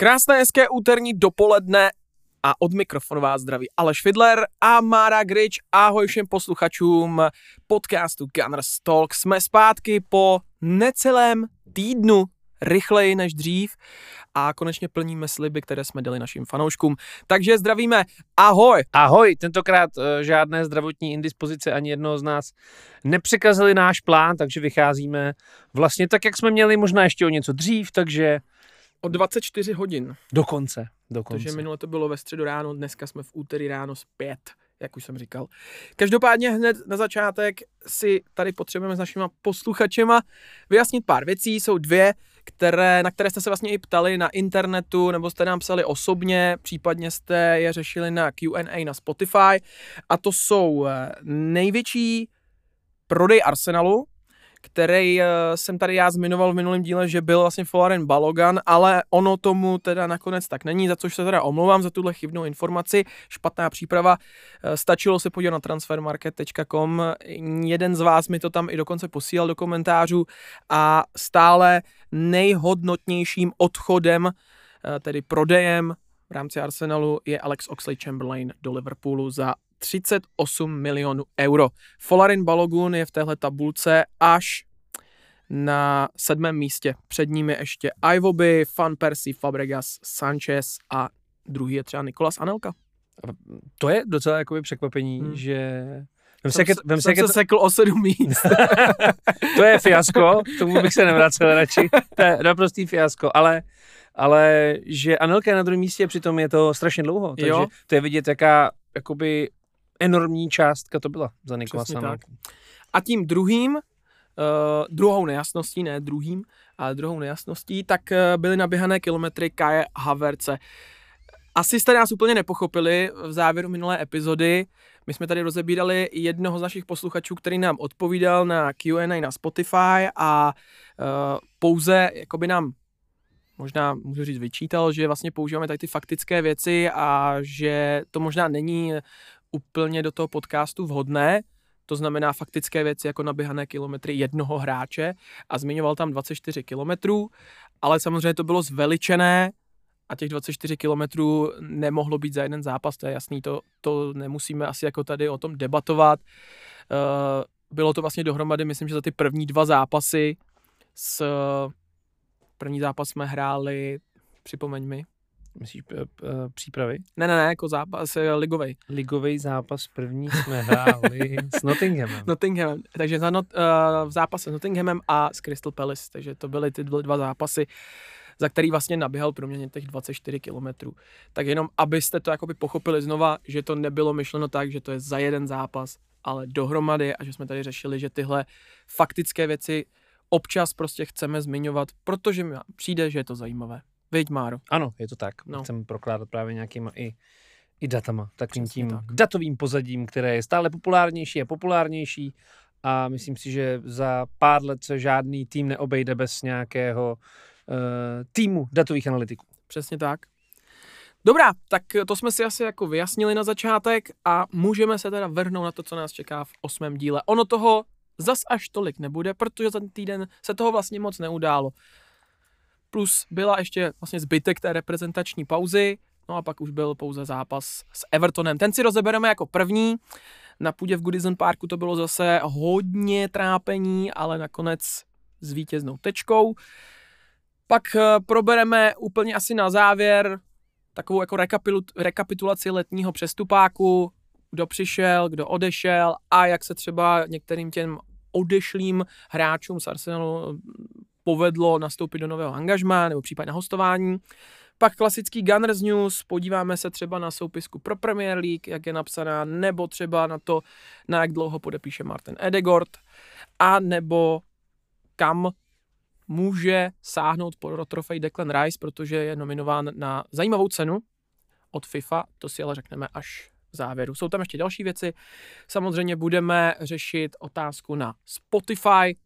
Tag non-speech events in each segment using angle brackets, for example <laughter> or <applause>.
Krásné, hezké úterní dopoledne a od mikrofonu vás zdraví Aleš Fidler a Mára Grič. Ahoj všem posluchačům podcastu Gunners Talk. Jsme zpátky po necelém týdnu rychleji než dřív a konečně plníme sliby, které jsme dali našim fanouškům. Takže zdravíme, ahoj! Ahoj, tentokrát uh, žádné zdravotní indispozice ani jednoho z nás nepřekazili náš plán, takže vycházíme vlastně tak, jak jsme měli, možná ještě o něco dřív, takže O 24 hodin. Dokonce, dokonce. Takže minule to bylo ve středu ráno, dneska jsme v úterý ráno zpět, jak už jsem říkal. Každopádně hned na začátek si tady potřebujeme s našimi posluchačema vyjasnit pár věcí. Jsou dvě, které, na které jste se vlastně i ptali na internetu, nebo jste nám psali osobně, případně jste je řešili na Q&A na Spotify. A to jsou eh, největší prodej Arsenalu, který uh, jsem tady já zmiňoval v minulém díle, že byl vlastně Florian Balogan, ale ono tomu teda nakonec tak není, za což se teda omlouvám za tuhle chybnou informaci, špatná příprava, uh, stačilo se podívat na transfermarket.com, jeden z vás mi to tam i dokonce posílal do komentářů. A stále nejhodnotnějším odchodem, uh, tedy prodejem v rámci Arsenalu je Alex Oxley-Chamberlain do Liverpoolu za 38 milionů euro. Folarin Balogun je v téhle tabulce až na sedmém místě. Před ním je ještě Ivoby, Fan Percy, Fabregas, Sanchez a druhý je třeba Nikolas Anelka. To je docela jakoby překvapení, hmm. že Vem se, vem se, se sekl o sedm míst. <laughs> to je fiasko, k tomu bych se nevracel radši. To je naprostý fiasko, ale, ale že Anelka je na druhém místě, přitom je to strašně dlouho, takže jo. to je vidět, jaká jakoby enormní částka to byla za Nikolasa A tím druhým, uh, druhou nejasností, ne druhým, ale druhou nejasností, tak uh, byly naběhané kilometry Kaje Haverce. Asi jste nás úplně nepochopili v závěru minulé epizody. My jsme tady rozebírali jednoho z našich posluchačů, který nám odpovídal na Q&A na Spotify a uh, pouze jakoby nám možná můžu říct vyčítal, že vlastně používáme tady ty faktické věci a že to možná není úplně do toho podcastu vhodné, to znamená faktické věci jako naběhané kilometry jednoho hráče a zmiňoval tam 24 kilometrů, ale samozřejmě to bylo zveličené a těch 24 kilometrů nemohlo být za jeden zápas, to je jasný, to, to nemusíme asi jako tady o tom debatovat. Uh, bylo to vlastně dohromady, myslím, že za ty první dva zápasy s první zápas jsme hráli, připomeň mi, Myslíš uh, přípravy? Ne, ne, ne, jako zápas uh, ligovej. Ligový zápas první jsme hráli s Nottinghamem. Nottinghamem, takže za not, uh, v zápase s Nottinghamem a s Crystal Palace, takže to byly ty dva zápasy, za který vlastně naběhal průměrně těch 24 kilometrů. Tak jenom, abyste to jakoby pochopili znova, že to nebylo myšleno tak, že to je za jeden zápas, ale dohromady a že jsme tady řešili, že tyhle faktické věci občas prostě chceme zmiňovat, protože mi přijde, že je to zajímavé. Veď Máro. Ano, je to tak. No. Chceme prokládat právě nějakýma i, i datama, takým Přesně tím tak. datovým pozadím, které je stále populárnější a populárnější a myslím si, že za pár let se žádný tým neobejde bez nějakého uh, týmu datových analytiků. Přesně tak. Dobrá, tak to jsme si asi jako vyjasnili na začátek a můžeme se teda vrhnout na to, co nás čeká v osmém díle. Ono toho zas až tolik nebude, protože ten týden se toho vlastně moc neudálo plus byla ještě vlastně zbytek té reprezentační pauzy, no a pak už byl pouze zápas s Evertonem. Ten si rozebereme jako první, na půdě v Goodison Parku to bylo zase hodně trápení, ale nakonec s vítěznou tečkou. Pak eh, probereme úplně asi na závěr takovou jako rekapitulaci letního přestupáku, kdo přišel, kdo odešel a jak se třeba některým těm odešlým hráčům z Arsenalu povedlo nastoupit do nového angažmá nebo případně na hostování. Pak klasický Gunners News, podíváme se třeba na soupisku pro Premier League, jak je napsaná, nebo třeba na to, na jak dlouho podepíše Martin Edegord, a nebo kam může sáhnout pro trofej Declan Rice, protože je nominován na zajímavou cenu od FIFA, to si ale řekneme až v závěru. Jsou tam ještě další věci. Samozřejmě budeme řešit otázku na Spotify,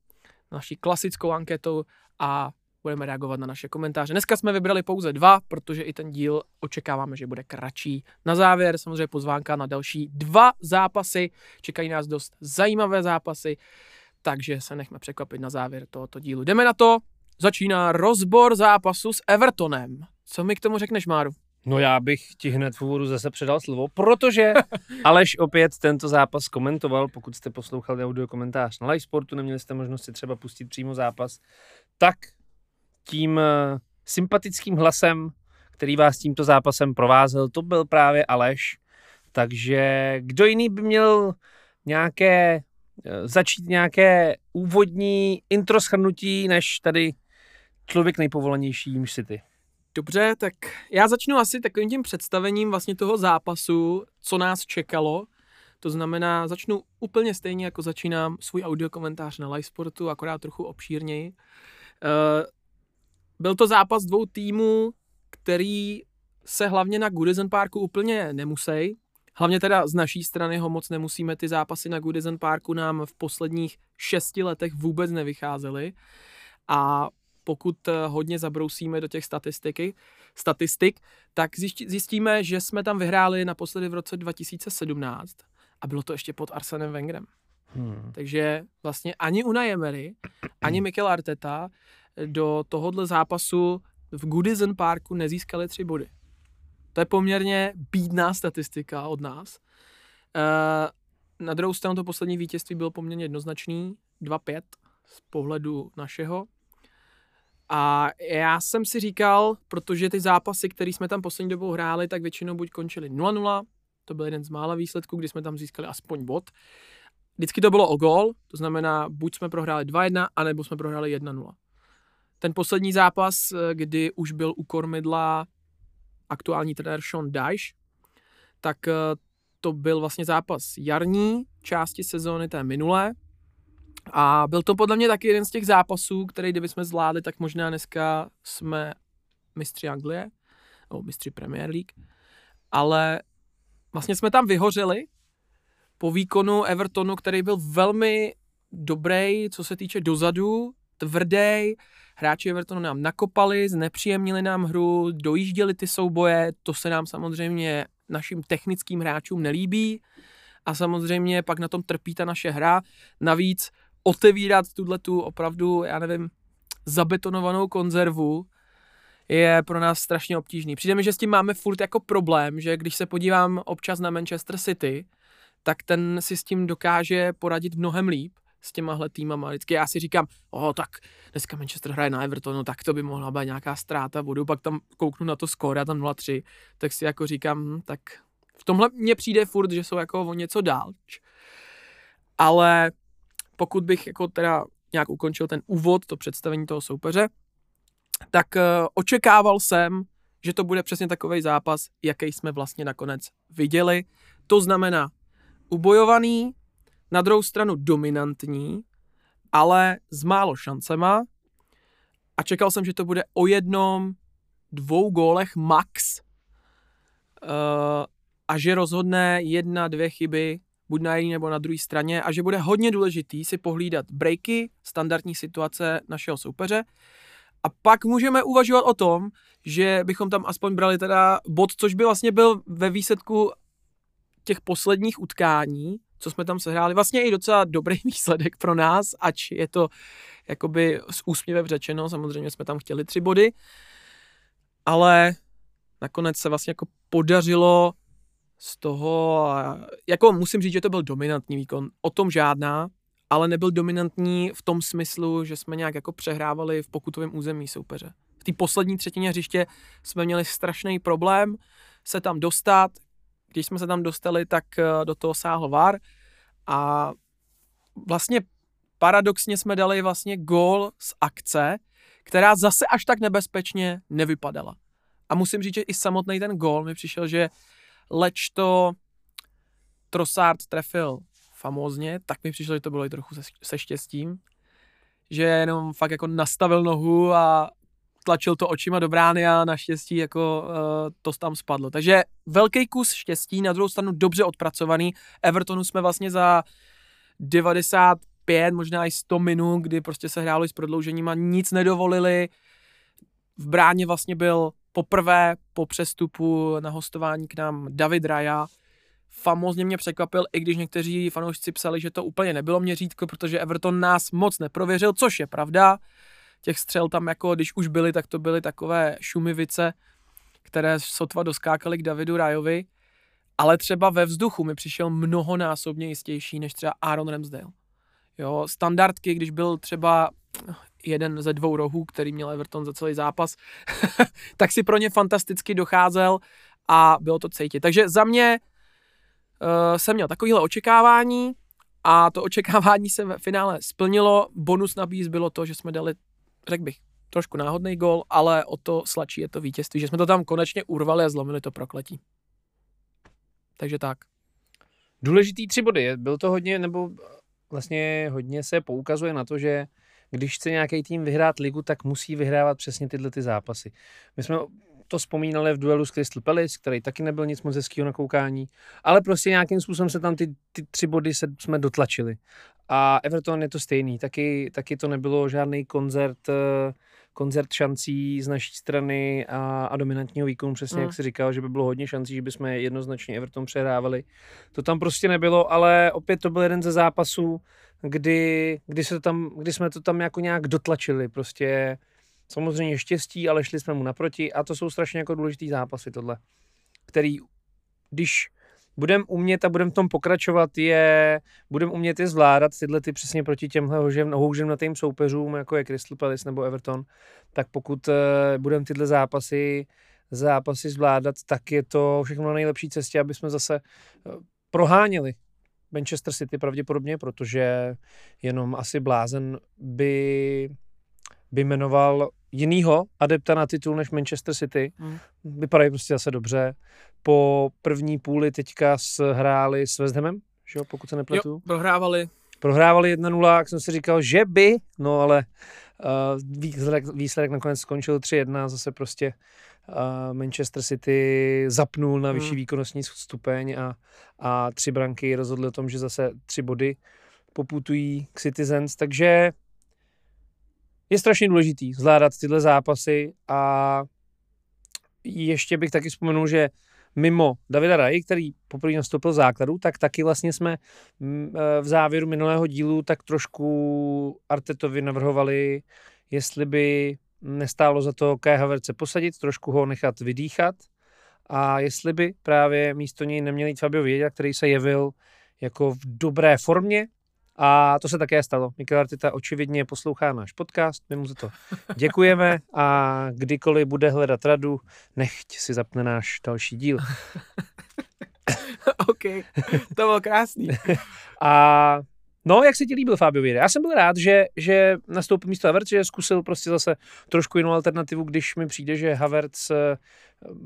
naší klasickou anketou a budeme reagovat na naše komentáře. Dneska jsme vybrali pouze dva, protože i ten díl očekáváme, že bude kratší. Na závěr samozřejmě pozvánka na další dva zápasy. Čekají nás dost zajímavé zápasy, takže se nechme překvapit na závěr tohoto dílu. Jdeme na to. Začíná rozbor zápasu s Evertonem. Co mi k tomu řekneš, Máru? No já bych ti hned v úvodu zase předal slovo, protože <laughs> Aleš opět tento zápas komentoval, pokud jste poslouchali audio komentář na live sportu, neměli jste možnost si třeba pustit přímo zápas, tak tím eh, sympatickým hlasem, který vás tímto zápasem provázel, to byl právě Aleš. Takže kdo jiný by měl nějaké, eh, začít nějaké úvodní intro schrnutí, než tady člověk nejpovolenější, jimž si ty. Dobře, tak já začnu asi takovým tím představením vlastně toho zápasu, co nás čekalo. To znamená, začnu úplně stejně, jako začínám svůj audio komentář na live sportu, akorát trochu obšírněji. Uh, byl to zápas dvou týmů, který se hlavně na Goodison Parku úplně nemusí. Hlavně teda z naší strany ho moc nemusíme, ty zápasy na Goodison Parku nám v posledních šesti letech vůbec nevycházely. A pokud eh, hodně zabrousíme do těch statistiky, statistik, tak zjistíme, že jsme tam vyhráli naposledy v roce 2017 a bylo to ještě pod Arsenem Wengerem. Hmm. Takže vlastně ani Una Emery, ani Mikel Arteta do tohohle zápasu v Goodison Parku nezískali tři body. To je poměrně bídná statistika od nás. Uh, na druhou stranu to poslední vítězství bylo poměrně jednoznačný, 2-5 z pohledu našeho. A já jsem si říkal, protože ty zápasy, které jsme tam poslední dobou hráli, tak většinou buď končily 0-0, to byl jeden z mála výsledků, kdy jsme tam získali aspoň bod. Vždycky to bylo o gol, to znamená, buď jsme prohráli 2-1, anebo jsme prohráli 1-0. Ten poslední zápas, eh, kdy už byl u kormidla aktuální trenér Sean Dyche, tak eh, to byl vlastně zápas jarní části sezóny té minulé, a byl to podle mě taky jeden z těch zápasů, který kdyby jsme zvládli, tak možná dneska jsme mistři Anglie, nebo mistři Premier League. Ale vlastně jsme tam vyhořeli po výkonu Evertonu, který byl velmi dobrý, co se týče dozadu, tvrdý. Hráči Evertonu nám nakopali, znepříjemnili nám hru, dojížděli ty souboje, to se nám samozřejmě našim technickým hráčům nelíbí a samozřejmě pak na tom trpí ta naše hra. Navíc otevírat tuhle tu opravdu, já nevím, zabetonovanou konzervu je pro nás strašně obtížný. Přijde mi, že s tím máme furt jako problém, že když se podívám občas na Manchester City, tak ten si s tím dokáže poradit mnohem líp s těmahle týmama. Vždycky já si říkám, o tak dneska Manchester hraje na Evertonu, tak to by mohla být nějaká ztráta bodu, pak tam kouknu na to skóre a tam 0-3, tak si jako říkám, hm, tak v tomhle mně přijde furt, že jsou jako o něco dál. Ale pokud bych jako teda nějak ukončil ten úvod, to představení toho soupeře, tak uh, očekával jsem, že to bude přesně takový zápas, jaký jsme vlastně nakonec viděli. To znamená ubojovaný, na druhou stranu dominantní, ale s málo šancema a čekal jsem, že to bude o jednom, dvou gólech max uh, a že rozhodne jedna, dvě chyby buď na jedné nebo na druhé straně a že bude hodně důležitý si pohlídat breaky, standardní situace našeho soupeře. A pak můžeme uvažovat o tom, že bychom tam aspoň brali teda bod, což by vlastně byl ve výsledku těch posledních utkání, co jsme tam sehráli, vlastně i docela dobrý <laughs> výsledek pro nás, ač je to jakoby s úsměvem řečeno, samozřejmě jsme tam chtěli tři body, ale nakonec se vlastně jako podařilo z toho, jako musím říct, že to byl dominantní výkon, o tom žádná, ale nebyl dominantní v tom smyslu, že jsme nějak jako přehrávali v pokutovém území soupeře. V té poslední třetině hřiště jsme měli strašný problém se tam dostat. Když jsme se tam dostali, tak eh, do toho sáhl VAR a vlastně paradoxně jsme dali vlastně gól z akce, která zase až tak nebezpečně nevypadala. A musím říct, že i samotný ten gól mi přišel, že leč to Trossard trefil famózně, tak mi přišlo, že to bylo i trochu se, se štěstím, že jenom fakt jako nastavil nohu a tlačil to očima do brány a naštěstí jako uh, to tam spadlo. Takže velký kus štěstí, na druhou stranu dobře odpracovaný. Evertonu jsme vlastně za 95, možná i 100 minut, kdy prostě se hrálo s prodloužením a nic nedovolili. V bráně vlastně byl poprvé po přestupu na hostování k nám David Raja. Famozně mě překvapil, i když někteří fanoušci psali, že to úplně nebylo měřítko, protože Everton nás moc neprověřil, což je pravda. Těch střel tam jako, když už byly, tak to byly takové šumivice, které sotva doskákaly k Davidu Rajovi, ale třeba ve vzduchu mi přišel mnohonásobně jistější než třeba Aaron Ramsdale. Jo, standardky, když byl třeba jeden ze dvou rohů, který měl Everton za celý zápas, <laughs> tak si pro ně fantasticky docházel a bylo to cítit. Takže za mě uh, jsem měl takovéhle očekávání a to očekávání se ve finále splnilo. Bonus na bylo to, že jsme dali, řekl bych, trošku náhodný gol, ale o to sladší je to vítězství, že jsme to tam konečně urvali a zlomili to prokletí. Takže tak. Důležitý tři body. Byl to hodně, nebo vlastně hodně se poukazuje na to, že když chce nějaký tým vyhrát ligu, tak musí vyhrávat přesně tyhle ty zápasy. My jsme to vzpomínali v duelu s Crystal Palace, který taky nebyl nic moc hezkého na koukání, ale prostě nějakým způsobem se tam ty, ty tři body se, jsme dotlačili. A Everton je to stejný, taky, taky to nebylo žádný koncert, eh, koncert šancí z naší strany a, a dominantního výkonu, přesně mm. jak si říkal, že by bylo hodně šancí, že bychom jednoznačně Everton přehrávali. To tam prostě nebylo, ale opět to byl jeden ze zápasů, kdy, kdy, se to tam, kdy jsme to tam jako nějak dotlačili, prostě samozřejmě štěstí, ale šli jsme mu naproti a to jsou strašně jako důležitý zápasy tohle, který, když budeme umět a budeme v tom pokračovat, je, budeme umět je zvládat tyhle ty přesně proti těmhle na tým soupeřům, jako je Crystal Palace nebo Everton, tak pokud uh, budeme tyhle zápasy zápasy zvládat, tak je to všechno na nejlepší cestě, aby jsme zase uh, proháněli Manchester City pravděpodobně, protože jenom asi blázen by, by jmenoval jinýho adepta na titul než Manchester City. Hmm. Vypadají prostě zase dobře. Po první půli teďka hráli s West Hamem, že jo, pokud se nepletu. Jo, prohrávali. Prohrávali 1-0, jak jsem si říkal, že by, no ale výsledek, výsledek nakonec skončil 3-1, zase prostě uh, Manchester City zapnul na vyšší hmm. výkonnostní stupeň a, a tři branky rozhodly o tom, že zase tři body poputují k Citizens, takže je strašně důležitý zvládat tyhle zápasy a ještě bych taky vzpomenul, že mimo Davida Raj, který poprvé nastoupil základu, tak taky vlastně jsme mm, e, v závěru minulého dílu tak trošku Artetovi navrhovali, jestli by nestálo za to Kai Havertze posadit, trošku ho nechat vydýchat a jestli by právě místo něj neměl jít Fabio Věděl, který se jevil jako v dobré formě, a to se také stalo. Mikel Arteta očividně poslouchá náš podcast, my mu za to <laughs> děkujeme a kdykoliv bude hledat radu, nechť si zapne náš další díl. <laughs> OK, to bylo krásný. <laughs> a No, jak se ti líbil Fabio Vieira? Já jsem byl rád, že, že nastoupil místo Havertz, že zkusil prostě zase trošku jinou alternativu, když mi přijde, že Havertz, eh,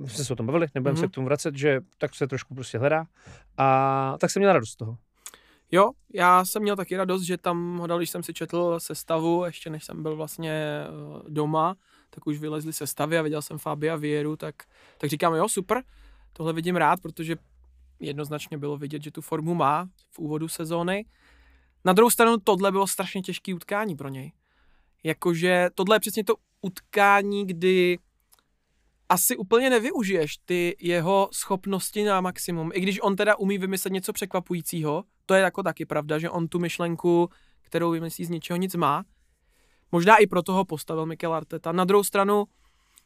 jsme se o tom bavili, nebudeme mm-hmm. se k tomu vracet, že tak se trošku prostě hledá. A tak jsem měl radost z toho. Jo, já jsem měl taky radost, že tam ho dal, když jsem si četl sestavu, ještě než jsem byl vlastně eh, doma, tak už vylezli sestavy a viděl jsem Fabia Vieru, tak, tak říkám, jo, super, tohle vidím rád, protože jednoznačně bylo vidět, že tu formu má v úvodu sezóny. Na druhou stranu tohle bylo strašně těžké utkání pro něj. Jakože tohle je přesně to utkání, kdy asi úplně nevyužiješ ty jeho schopnosti na maximum. I když on teda umí vymyslet něco překvapujícího, to je jako taky pravda, že on tu myšlenku, kterou vymyslí z ničeho nic má. Možná i proto ho postavil Mikel Arteta. Na druhou stranu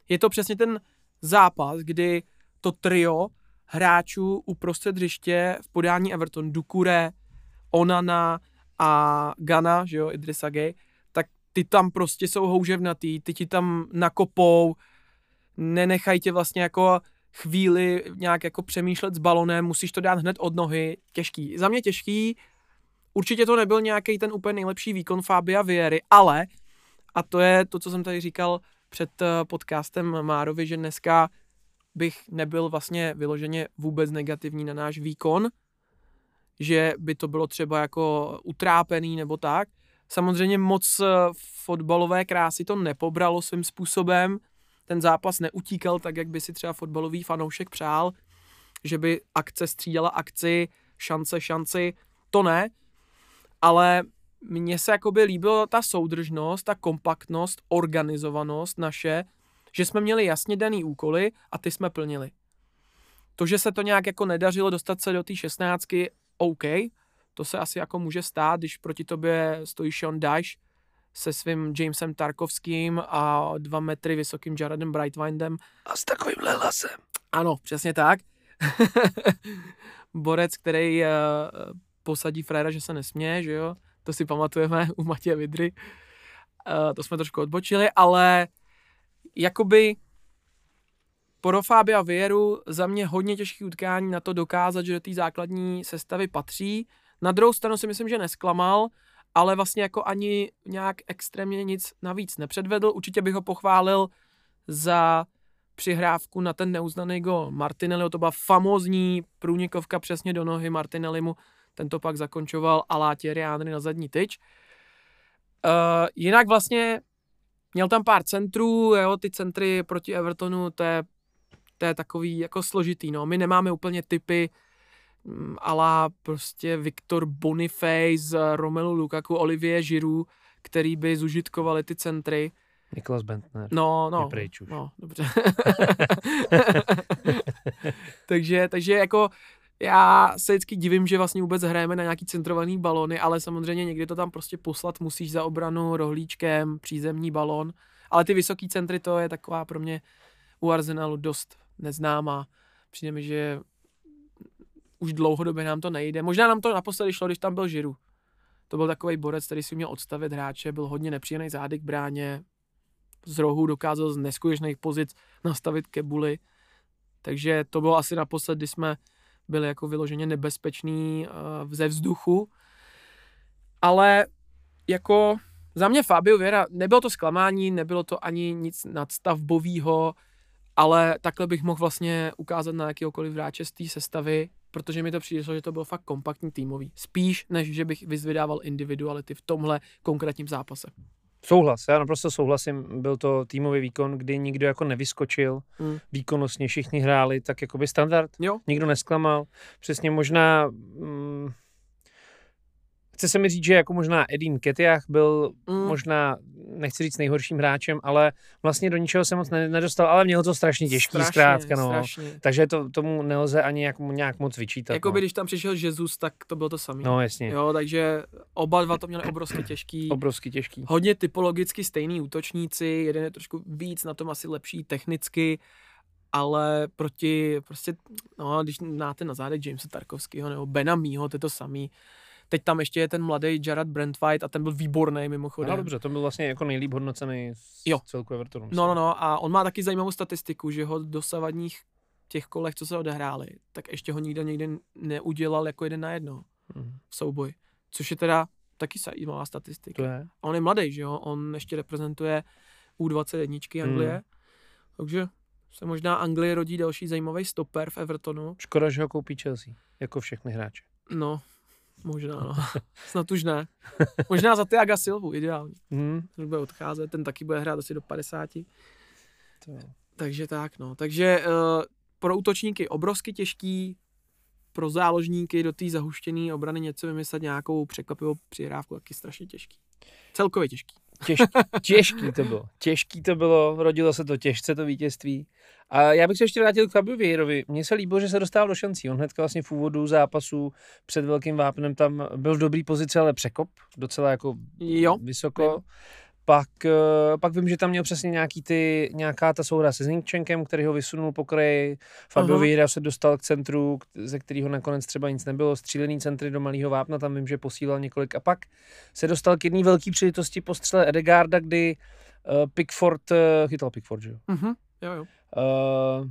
je to přesně ten zápas, kdy to trio hráčů uprostřed hřiště v podání Everton, Dukure, Onana a Gana, že jo, Idrissa Gay, tak ty tam prostě jsou houževnatý, ty ti tam nakopou, nenechají tě vlastně jako chvíli nějak jako přemýšlet s balonem, musíš to dát hned od nohy, těžký. Za mě těžký, určitě to nebyl nějaký ten úplně nejlepší výkon Fabia Viery, ale, a to je to, co jsem tady říkal před eh, podcastem Márovi, že dneska bych nebyl vlastně vyloženě vůbec negativní na náš výkon, že by to bylo třeba jako utrápený nebo tak. Samozřejmě moc eh, fotbalové krásy to nepobralo svým způsobem, ten zápas neutíkal tak, jak by si třeba fotbalový fanoušek přál, že by akce střídala akci, šance, šanci, to ne, ale mně se jakoby líbila ta soudržnost, ta kompaktnost, organizovanost naše, že jsme měli jasně daný úkoly a ty jsme plnili. To, že se to nějak jako nedařilo dostat se do té šestnáctky, OK, to se asi jako může stát, když proti tobě stojí Sean Dyche, se svým Jamesem Tarkovským a dva metry vysokým Jaredem Brightwindem. A s takovýmhle hlasem. Ano, přesně tak. <laughs> Borec, který uh, posadí fréra, že se nesměje, že jo? To si pamatujeme <laughs> u Matěje Vidry. Uh, to jsme trošku odbočili, ale jakoby pro Fabia Vieru za mě hodně těžký utkání na to dokázat, že do té základní sestavy patří. Na druhou stranu si myslím, že nesklamal, ale vlastně jako ani nějak extrémně nic navíc nepředvedl. Určitě bych ho pochválil za přihrávku na ten neuznaný gol Martinelli, to byla famózní průnikovka přesně do nohy Martinellimu, ten to pak zakončoval a Thierry Henry na zadní tyč. Uh, jinak vlastně měl tam pár centrů, jo, ty centry proti Evertonu, to je, to je takový jako složitý, no. My nemáme úplně typy ala prostě Viktor Boniface, Romelu Lukaku, Olivier Giroud, který by zužitkovali ty centry. Niklas Bentner. No, no. pryč už. No, dobře. <laughs> takže, takže jako já se vždycky divím, že vlastně vůbec hrajeme na nějaký centrovaný balony, ale samozřejmě někdy to tam prostě poslat musíš za obranu rohlíčkem, přízemní balon, ale ty vysoký centry to je taková pro mě u Arsenalu dost neznámá. Přijde mi, že už dlouhodobě nám to nejde. Možná nám to naposledy šlo, když tam byl Žiru. To byl takový borec, který si měl odstavit hráče, byl hodně nepříjemný zády k bráně, z rohu dokázal z neskutečných pozic nastavit kebuly. Takže to bylo asi naposled, kdy jsme byli jako vyloženě nebezpeční uh, ze vzduchu. Ale jako za mě Fabio Věra, nebylo to zklamání, nebylo to ani nic nadstavbového, ale takhle bych mohl vlastně ukázat na jakýkoliv hráče z té sestavy, protože mi to přijde, že to bylo fakt kompaktní týmový. Spíš, než že bych vyzvedával individuality v tomhle konkrétním zápase. Souhlas, já naprosto souhlasím. Byl to týmový výkon, kdy nikdo jako nevyskočil, hmm. výkonnostně všichni hráli tak jako by standard. Jo. Nikdo nesklamal. Přesně možná... Mm, chce se mi říct, že jako možná Edin Ketiach byl mm. možná, nechci říct nejhorším hráčem, ale vlastně do ničeho se moc nedostal, ale měl to strašně těžký strašně, zkrátka, no. Strašně. Takže to, tomu nelze ani jak, nějak moc vyčítat. Jako no. by když tam přišel Jesus, tak to bylo to samé. No jasně. Jo, takže oba dva to měli obrovsky těžký. obrovsky těžký. Hodně typologicky stejný útočníci, jeden je trošku víc, na tom asi lepší technicky, ale proti, prostě, no, když máte na zádech Jamesa Tarkovského nebo Benamího, to je to samý. Teď tam ještě je ten mladý Jared Brentwhite a ten byl výborný mimochodem. No dobře, to byl vlastně jako nejlíp hodnocený z jo. celku Evertonu. No, no, no a on má taky zajímavou statistiku, že ho dosavadních těch kolech, co se odehráli, tak ještě ho nikdo nikdy neudělal jako jeden na jedno hmm. v souboji. Což je teda taky zajímavá statistika. To je. A on je mladý, že jo? On ještě reprezentuje U21 Anglie. Hmm. Takže se možná Anglie rodí další zajímavý stoper v Evertonu. Škoda, že ho koupí Chelsea, jako všechny hráče. No, Možná, no. <laughs> Snad už ne. Možná za Tiaga Silvu, ideálně. Hmm. Už bude odcházet, ten taky bude hrát asi do 50. To. Takže tak, no. Takže uh, pro útočníky obrovsky těžký, pro záložníky do té zahuštěné obrany něco vymyslet, nějakou překvapivou přihrávku, taky strašně těžký. Celkově těžký. Těžký, těžký to bylo. Těžký to bylo, rodilo se to těžce, to vítězství. A já bych se ještě vrátil k Fabio Vierovi. Mně se líbilo, že se dostal do šancí. On hnedka vlastně v úvodu zápasu před velkým vápnem tam byl v dobrý pozici, ale překop, docela jako jo. vysoko. Jo pak, eh, pak vím, že tam měl přesně nějaký ty, nějaká ta souhra se Zinkčenkem, který ho vysunul po kraji. Fabio Vieira se dostal k centru, ze kterého nakonec třeba nic nebylo. Střílený centry do malého vápna, tam vím, že posílal několik. A pak se dostal k jedné velké příležitosti po střele Edegarda, kdy uh, Pickford, uh, chytal Pickford, že jo? Uh-huh. Jo, jo. Uh,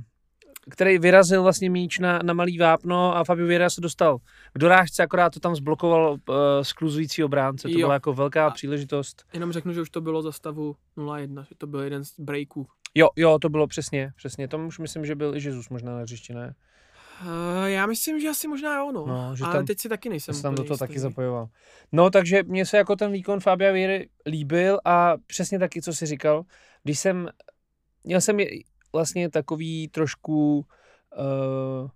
který vyrazil vlastně míč na, na malý vápno a Fabio Vieira se dostal k dorážce, akorát to tam zblokoval uh, skluzující obránce. To jo. byla jako velká a příležitost. Jenom řeknu, že už to bylo za stavu 0-1, že to byl jeden z breaků. Jo, jo, to bylo přesně, přesně. Tomu už myslím, že byl i Jezus možná na hřišti, ne? Uh, já myslím, že asi možná jo, no. no že ale tam, teď si taky nejsem jsem tam do toho taky zapojoval. No, takže mně se jako ten výkon Fabia Viery líbil a přesně taky, co jsi říkal, když jsem, měl jsem vlastně takový trošku uh,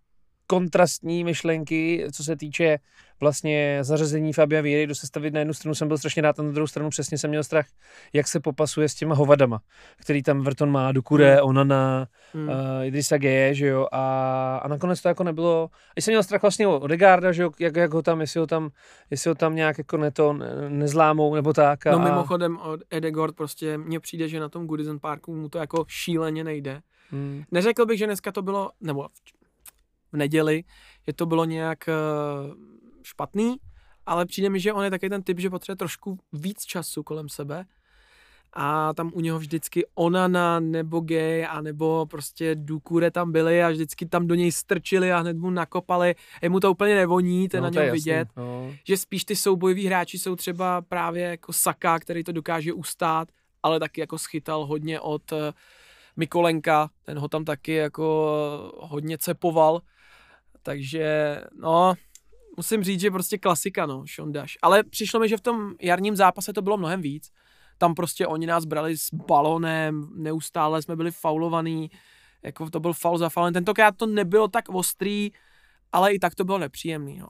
kontrastní myšlenky, co se týče vlastně zařazení Fabia Víry do sestavy. Na jednu stranu jsem byl strašně rád, a na druhou stranu přesně jsem měl strach, jak se popasuje s těma hovadama, který tam Vrton má, Dukure, hmm. Onana, hmm. Uh, Idrisa Geje, že jo, a, a nakonec to jako nebylo, i jsem měl strach vlastně o Regarda, že jo, jak, jak ho tam, jestli ho tam, jestli ho tam nějak jako neto nezlámou, nebo tak. A, no mimochodem od Edegord prostě mně přijde, že na tom Goodison Parku mu to jako šíleně nejde Hmm. Neřekl bych, že dneska to bylo, nebo v neděli, že to bylo nějak uh, špatný, ale přijde mi, že on je taky ten typ, že potřebuje trošku víc času kolem sebe a tam u něho vždycky Onana nebo Gay a nebo prostě Dukure tam byli a vždycky tam do něj strčili a hned mu nakopali. Jemu to úplně nevoní, to no, na něm vidět. No. Že spíš ty soubojoví hráči jsou třeba právě jako Saka, který to dokáže ustát, ale taky jako schytal hodně od uh, Mikolenka, ten ho tam taky jako hodně cepoval. Takže no, musím říct, že prostě klasika, no, Sean Dash. Ale přišlo mi, že v tom jarním zápase to bylo mnohem víc tam prostě oni nás brali s balonem, neustále jsme byli faulovaný, jako to byl faul za faulem. Tentokrát to nebylo tak ostrý, ale i tak to bylo nepříjemný. No.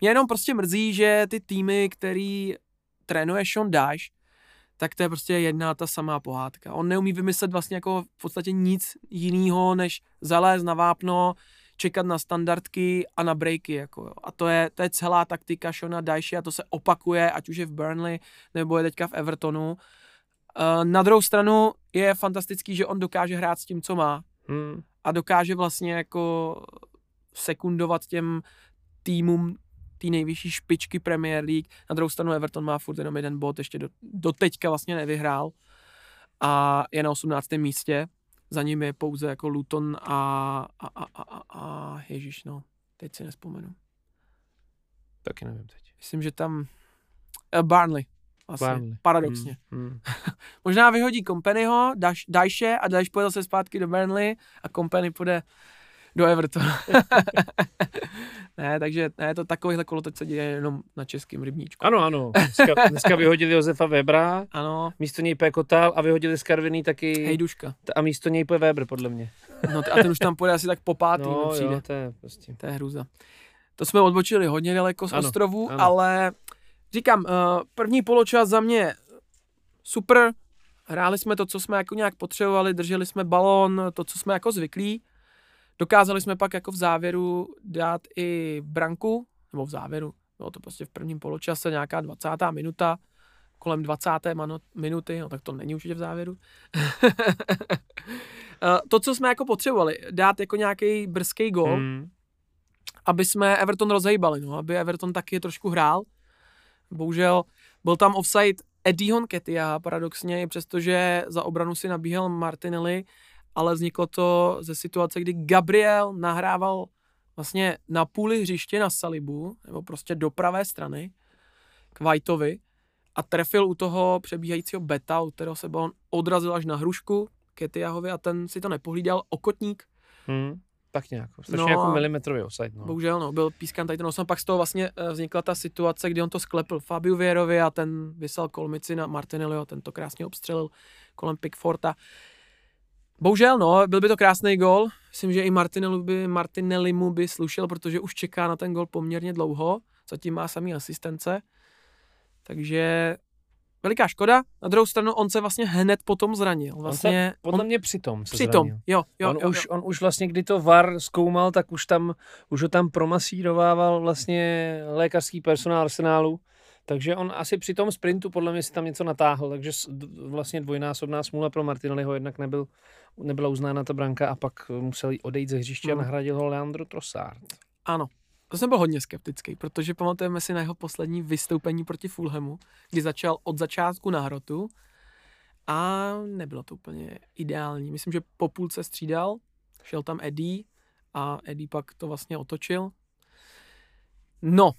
Mě jenom prostě mrzí, že ty týmy, který trénuje Sean Dash, tak to je prostě jedna ta samá pohádka. On neumí vymyslet vlastně jako v podstatě nic jiného, než zalézt na vápno, čekat na standardky a na breaky. Jako jo. A to je, to je celá taktika Shona Daishi a to se opakuje, ať už je v Burnley nebo je teďka v Evertonu. Uh, na druhou stranu je fantastický, že on dokáže hrát s tím, co má. Hmm. A dokáže vlastně jako sekundovat těm týmům té nejvyšší špičky Premier League. Na druhou stranu Everton má furt jenom jeden bod, ještě do, do teďka vlastně nevyhrál a je na 18. místě za ním je pouze jako Luton a, a, a, a, a, a ježíš, no, teď si nespomenu. Taky nevím teď. Myslím, že tam uh, Barnley. Asi, Barnley. paradoxně. Hmm, hmm. <laughs> Možná vyhodí Companyho, Dajše a Dajš pojede se zpátky do Burnley a Company půjde do Evertonu. <laughs> ne, takže ne, to takovýhle teď se děje jenom na českém rybníčku. Ano, ano. Dneska, dneska vyhodili Josefa Webra, ano. místo něj Pekotal a vyhodili z Karviny taky... Hejduška. A místo něj půjde Weber, podle mě. No a ten už tam půjde asi tak po pátý, no, přijde. Jo, to je prostě... To je hruza. To jsme odbočili hodně daleko z ano, ostrovu, ano. ale říkám, uh, první poločas za mě super, hráli jsme to, co jsme jako nějak potřebovali, drželi jsme balón, to, co jsme jako zvyklí. Dokázali jsme pak jako v závěru dát i branku, nebo v závěru, bylo to prostě v prvním poločase nějaká 20. minuta, kolem 20. minuty, no tak to není určitě v závěru. <laughs> Eh, to, co jsme jako potřebovali, dát jako nějaký brzký gol, hmm. aby jsme Everton rozhejbali, no, aby Everton taky trošku hrál. Bohužel byl tam offside Eddie Honketia, paradoxně, přestože za obranu si nabíhal Martinelli, ale vzniklo to ze situace, kdy Gabriel nahrával vlastně na půli hřiště na Salibu, nebo prostě do pravé strany, k Whiteovi a trefil u toho přebíhajícího beta, u kterého se on odrazil až na hrušku Ketiahovi a ten si to nepohlídal, okotník. Hmm, tak nějak, strašně no, jako milimetrový offside. No. Bohužel, no, byl pískan tady ten osm, pak z toho vlastně eh, vznikla ta situace, kdy on to sklepl Fabiu Věrovi a ten vysel kolmici na Martinelliho, ten to krásně obstřelil kolem Pickforta. Bohužel, no, byl by to krásný gol. Myslím, že i Martinelli by, Martinelli mu by slušel, protože už čeká na ten gol poměrně dlouho. Zatím má samý asistence. Takže veliká škoda. Na druhou stranu on se vlastně hned potom zranil. Vlastně, on se, podle on, mě přitom se přitom, zranil. jo, jo, on, jo, už, jo. on už vlastně, kdy to VAR zkoumal, tak už tam, už ho tam promasírovával vlastně lékařský personál Arsenálu takže on asi při tom sprintu podle mě si tam něco natáhl, takže vlastně dvojnásobná smůla pro Martinelliho jednak nebyl, nebyla uznána ta branka a pak musel odejít ze hřiště hmm. a nahradil ho Leandro Trossard. Ano, to jsem byl hodně skeptický, protože pamatujeme si na jeho poslední vystoupení proti Fulhamu, kdy začal od začátku na hrotu a nebylo to úplně ideální. Myslím, že po půlce střídal, šel tam Eddie a Eddie pak to vlastně otočil. No,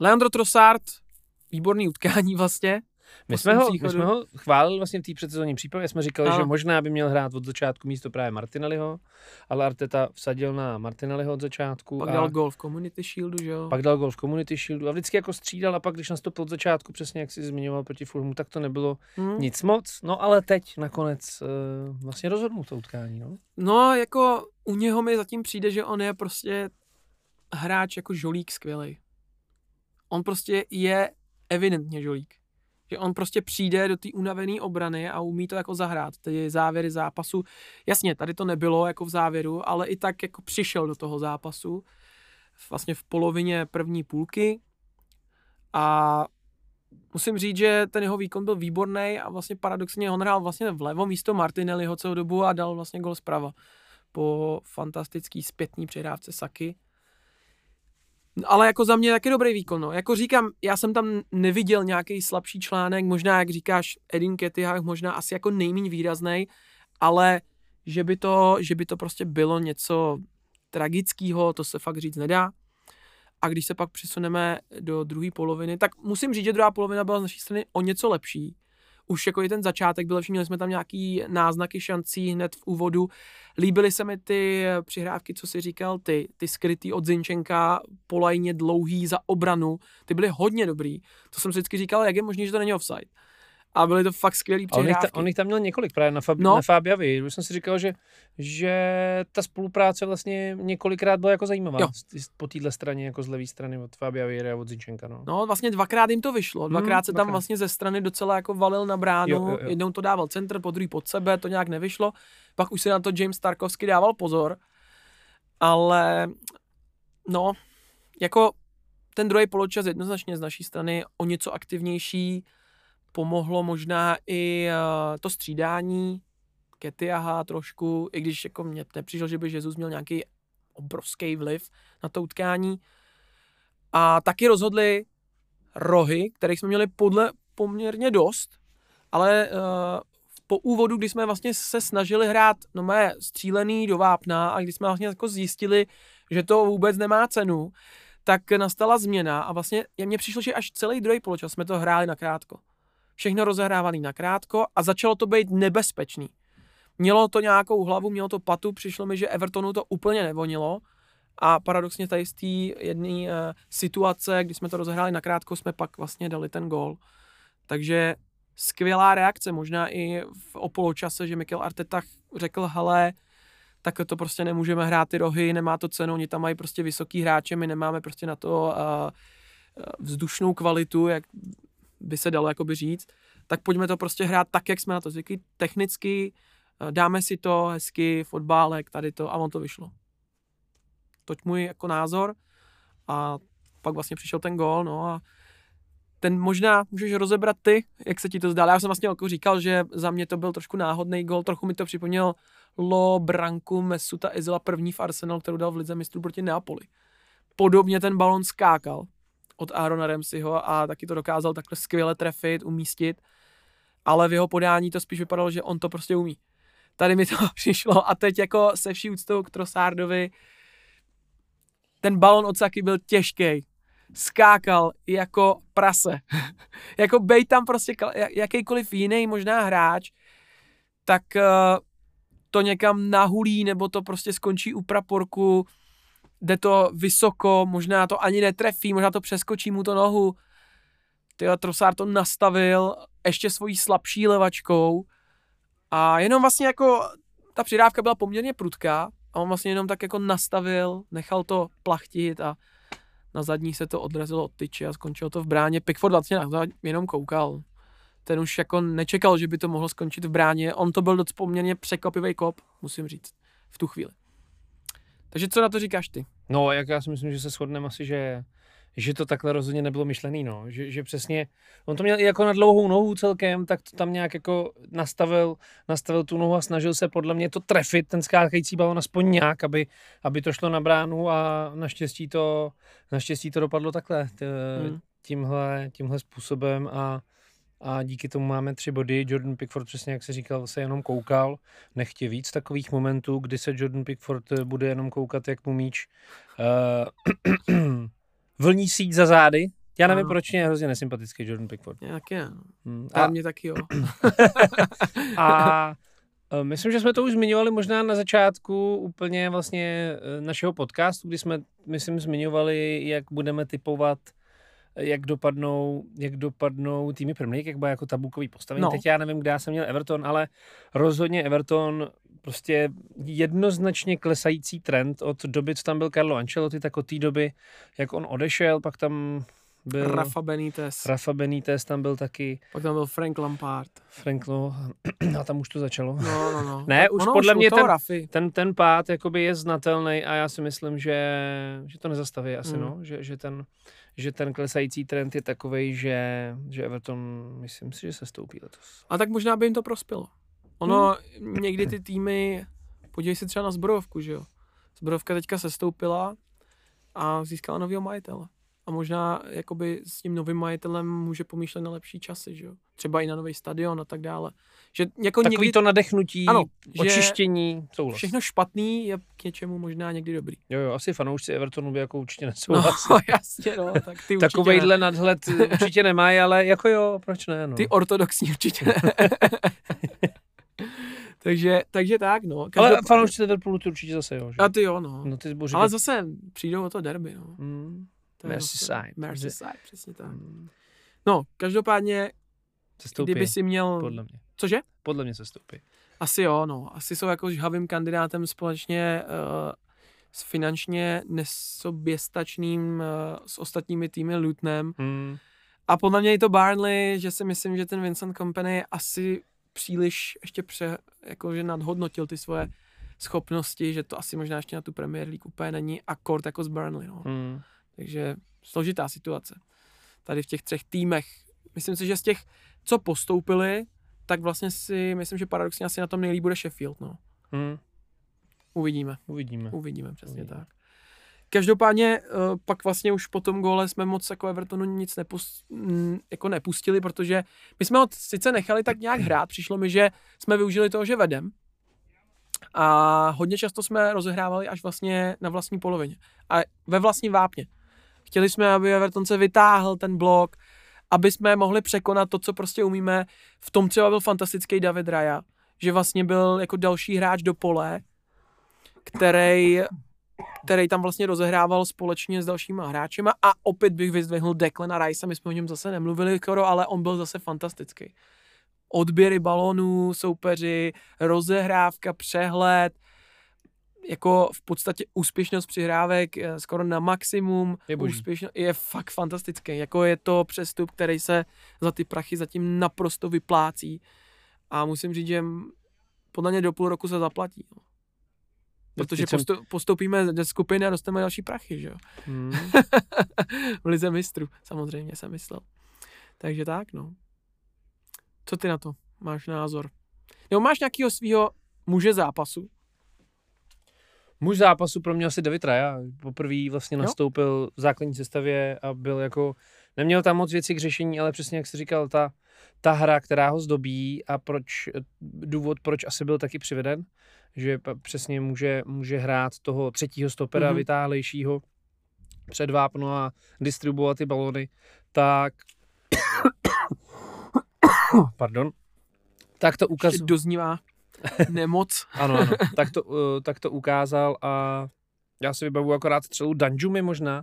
Leandro Trossard výborný utkání vlastně. My jsme, ho, my jsme ho chválili vlastně v té předsezónní přípravě, jsme říkali, a. že možná by měl hrát od začátku místo právě Martinelliho, ale Arteta vsadil na Martinelliho od začátku. Pak a dal gol v Community Shieldu, že jo? Pak dal gol v Community Shieldu a vždycky jako střídal a pak, když nastoupil od začátku, přesně jak si zmiňoval proti Fulhamu, tak to nebylo hmm. nic moc. No ale teď nakonec uh, vlastně rozhodnul to utkání. No? no jako u něho mi zatím přijde, že on je prostě hráč jako žolík skvělý. On prostě je evidentně žolík. Že on prostě přijde do té unavené obrany a umí to jako zahrát, ty závěry zápasu. Jasně, tady to nebylo jako v závěru, ale i tak jako přišel do toho zápasu vlastně v polovině první půlky a musím říct, že ten jeho výkon byl výborný a vlastně paradoxně on hrál vlastně vlevo místo Martinelliho celou dobu a dal vlastně gol zprava po fantastický zpětní přihrávce Saky. Ale jako za mě taky dobrý výkon. No. Jako říkám, já jsem tam neviděl nějaký slabší článek, možná, jak říkáš, Edin Ketihach, možná asi jako nejméně výrazný, ale že by, to, že by to prostě bylo něco tragického, to se fakt říct nedá. A když se pak přesuneme do druhé poloviny, tak musím říct, že druhá polovina byla z naší strany o něco lepší. Už jako i ten začátek byl lepší, měli jsme tam nějaký náznaky šancí hned v úvodu. Líbily se mi ty přihrávky, co si říkal, ty, ty skrytý od Zinčenka, polajně dlouhý za obranu, ty byly hodně dobrý. To jsem si vždycky říkal, jak je možné, že to není offside a byly to fakt skvělý přihrávky. On jich, tam měl několik právě na, Fab, no. na Fabiavi. Už jsem si říkal, že, že ta spolupráce vlastně několikrát byla jako zajímavá jo. po téhle straně, jako z levé strany od Fabiavi a od Zinčenka. No. no. vlastně dvakrát jim to vyšlo. Dvakrát hmm, se dvakrát. tam vlastně ze strany docela jako valil na bránu. Jo, jo, jo. Jednou to dával centr, po druhý pod sebe, to nějak nevyšlo. Pak už si na to James Tarkovsky dával pozor. Ale no, jako ten druhý poločas jednoznačně z naší strany o něco aktivnější, pomohlo možná i uh, to střídání Ketiaha trošku, i když jako mě nepřišlo, že by Jezus měl nějaký obrovský vliv na to utkání. A taky rozhodli rohy, kterých jsme měli podle poměrně dost, ale uh, po úvodu, kdy jsme vlastně se snažili hrát no mé střílený do vápna a když jsme vlastně jako zjistili, že to vůbec nemá cenu, tak nastala změna a vlastně mně přišlo, že až celý druhý poločas jsme to hráli na krátko všechno rozehrávaný na krátko a začalo to být nebezpečný. Mělo to nějakou hlavu, mělo to patu, přišlo mi, že Evertonu to úplně nevonilo a paradoxně tady z té jedné uh, situace, kdy jsme to rozehráli na krátko, jsme pak vlastně dali ten gol. Takže skvělá reakce, možná i v o poločase, že Mikel Arteta řekl, hele, tak to prostě nemůžeme hrát ty rohy, nemá to cenu, oni tam mají prostě vysoký hráče, my nemáme prostě na to uh, vzdušnou kvalitu, jak by se dalo jakoby říct, tak pojďme to prostě hrát tak, jak jsme na to zvyklí, technicky, eh, dáme si to hezky, fotbálek, tady to a on to vyšlo. Toť můj jako názor a pak vlastně přišel ten gól, no a ten možná můžeš rozebrat ty, jak se ti to zdálo. Já jsem vlastně jako říkal, že za mě to byl trošku náhodný gol, trochu mi to připomněl Lo branku Mesuta Izela první v Arsenal, kterou dal v Lize mistrů proti Neapoli. Podobně ten balon skákal, od Aarona Ramseyho a taky to dokázal takhle skvěle trefit, umístit, ale v jeho podání to spíš vypadalo, že on to prostě umí. Tady mi to <laughs> přišlo. A teď jako se vší úctou k Trossardovi. Ten balon od Saky byl těžký, skákal jako prase. <laughs> jako bej tam prostě jakýkoliv jiný možná hráč, tak uh, to někam nahulí, nebo to prostě skončí u praporku, jde to vysoko, možná to ani netrefí, možná to přeskočí mu to nohu. Tyjo, Trossard to nastavil ještě svojí slabší levačkou a jenom vlastně jako ta přidávka byla poměrně prudká a on vlastně jenom tak jako nastavil, nechal to plachtit a na zadní se to odrazilo od tyče a skončilo to v bráně. Pickford vlastně na jenom koukal. Ten už jako nečekal, že by to mohlo skončit v bráně. On to byl dost poměrně překvapivý kop, musím říct, v tu chvíli. Takže co na to říkáš ty? No, jak já si myslím, že se shodneme asi, že že to takhle rozhodně nebylo myšlený, no. Že, že přesně, on to měl i jako na dlouhou nohu celkem, tak to tam nějak jako nastavil, nastavil tu nohu a snažil se podle mě to trefit, ten skákající balon aspoň nějak, aby, aby to šlo na bránu a naštěstí to, naštěstí to dopadlo takhle, t, hmm. tímhle, tímhle způsobem a a díky tomu máme tři body. Jordan Pickford, přesně jak se říkal, se jenom koukal. Nechtě víc takových momentů, kdy se Jordan Pickford eh, bude jenom koukat, jak mu míč uh, <clears throat> vlní síť za zády. Já nevím, proč mě je hrozně nesympatický Jordan Pickford. Já taky hmm. A, a mě taky jo. <laughs> a eh, Myslím, že jsme to už zmiňovali možná na začátku úplně vlastně našeho podcastu, kdy jsme, myslím, zmiňovali, jak budeme typovat jak dopadnou, jak dopadnou týmy Premier League, jak bude jako tabulkový postavení. No. Teď já nevím, kde já jsem měl Everton, ale rozhodně Everton prostě jednoznačně klesající trend od doby, co tam byl Carlo Ancelotti, tak od té doby, jak on odešel, pak tam byl. Rafa Benitez. Rafa Benitez tam byl taky. Pak tam byl Frank Lampard. Frank, no, <clears throat> a tam už to začalo. No, no, no. ne, tak už ono podle už mě ten, Rafy. ten, ten pád jakoby je znatelný a já si myslím, že, že to nezastaví asi, Mm. no. Že, že, ten, že ten klesající trend je takový, že, že Everton, myslím si, že se stoupí letos. A tak možná by jim to prospělo. Ono, Hmm. někdy ty týmy, podívej se třeba na Zbrojovku, že jo. Zbrojovka teďka sestoupila a získala nového majitele. A možná jakoby s tím novým majitelem může pomýšlet na lepší časy, že jo. Třeba i na nový stadion a tak dále. Že jako Takový někdy to nadechnutí, Ano, očištění, souhlas. všechno špatný je k něčemu možná někdy dobrý. Jo, jo, asi fanoušci Evertonu by jako určitě No, nesouhlasí. <laughs> jasně, no, tak ty určitě ne. Takovejhle nadhled určitě nemají, ale jako jo, proč ne, no. Ty ortodoxní určitě ne. <laughs> takže, takže tak, no. ale Každopádně- fanoušci Liverpoolu ty určitě zase jo, že? A ty jo, no. No ty budu Ale zase přijdou o to derby, no. mm, Merseyside. Merseyside, přesně tak. mm, No, každopádně, se stoupí, kdyby si měl... podle mě. Cože? Podle mě se stoupí. Asi jo, no. Asi jsou jako žhavým kandidátem společně uh, s finančně nesoběstačným uh, s ostatními týmy Lutonem. Mm. A podle mě i to Barnley, že si myslím, že ten Vincent Company asi příliš ještě pře, jakože nadhodnotil ty svoje schopnosti, že to asi možná ještě na tu Premier League úplně není a kort jako z Burnley, no. Mm. Takže složitá situace. Tady v těch třech týmech. Myslím si, že z těch, co postoupili, tak vlastně si myslím, že paradoxně asi na tom nejlíp bude Sheffield, no. Mm. Uvidíme. Uvidíme. Uvidíme, přesně Uvidíme. tak. Každopádně uh, pak vlastně už po tom góle jsme moc jako Evertonu nic nepus, mm, jako nepustili, protože my jsme ho sice nechali tak nějak hrát, přišlo mi, že jsme využili toho, že vedem a hodně často jsme rozehrávali až vlastně na vlastní polovině a ve vlastním vápně. Chtěli jsme, aby Everton se vytáhl ten blok, aby jsme mohli překonat to, co prostě umíme. V tom třeba byl fantastický David Raya, že vlastně byl jako další hráč do pole, který, který tam vlastně rozehrával společně s dalšíma hráčema a opět bych vyzdvihnul Declana Rice, my jsme o něm zase nemluvili skoro, ale on byl zase fantastický. Odběry balonů, soupeři, rozehrávka, přehled, jako v podstatě úspěšnost přihrávek eh, skoro na maximum. Je boží. Úspěšno, je fakt fantastický. Jako je to přestup, který se za ty prachy zatím naprosto vyplácí. A musím říct, že podle mě do půl roku se zaplatí. No. Protože postu, postoupíme ze skupiny a dostaneme další prachy, že jo. Mm. <laughs> v lize mistrů, samozřejmě jsem myslel. Takže tak, no. Co ty na to máš názor? Nebo máš nějakého svého muže zápasu? Muž zápasu pro mě asi David Raya. Poprvé vlastně nastoupil v základní sestavě a byl jako, neměl tam moc věcí k řešení, ale přesně jak jsi říkal, ta, ta hra, která ho zdobí a proč, důvod, proč asi byl taky přiveden, že přesně může, může hrát toho třetího stopera, Mhm. mm-hmm. vytáhlejšího před vápno a distribuovat ty balony, tak <coughs> pardon, tak to ukazuje. doznívá <laughs> nemoc. Ano, ano. tak, to, uh, tak to ukázal a já si vybavu akorát střelu Danjumi možná.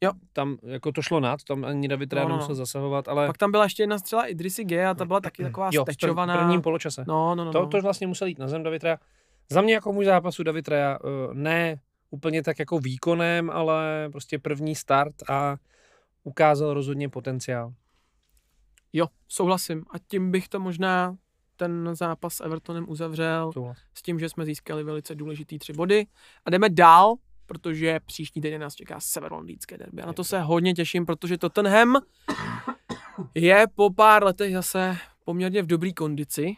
Jo. Tam jako to šlo nad, tam ani David No, no, no. nemusel zasahovat, ale Pak tam byla ještě jedna střela Idrisi G a ta byla taky taková jo, v prv- stečovaná. prvním poločase. No, no, no. to, no. to vlastně musel jít na zem David Raya. Za mě jako muž zápasu David Raya, uh, ne úplně tak jako výkonem, ale prostě první start a ukázal rozhodně potenciál. Jo, souhlasím. A tím bych to možná ten zápas s Evertonem uzavřel Souhlas. s tím, že jsme získali velice důležitý tři body. A jdeme dál, protože příští týden nás čeká severlondýnské derby. A na to se hodně těším, protože Tottenham je po pár letech zase poměrně v dobré kondici.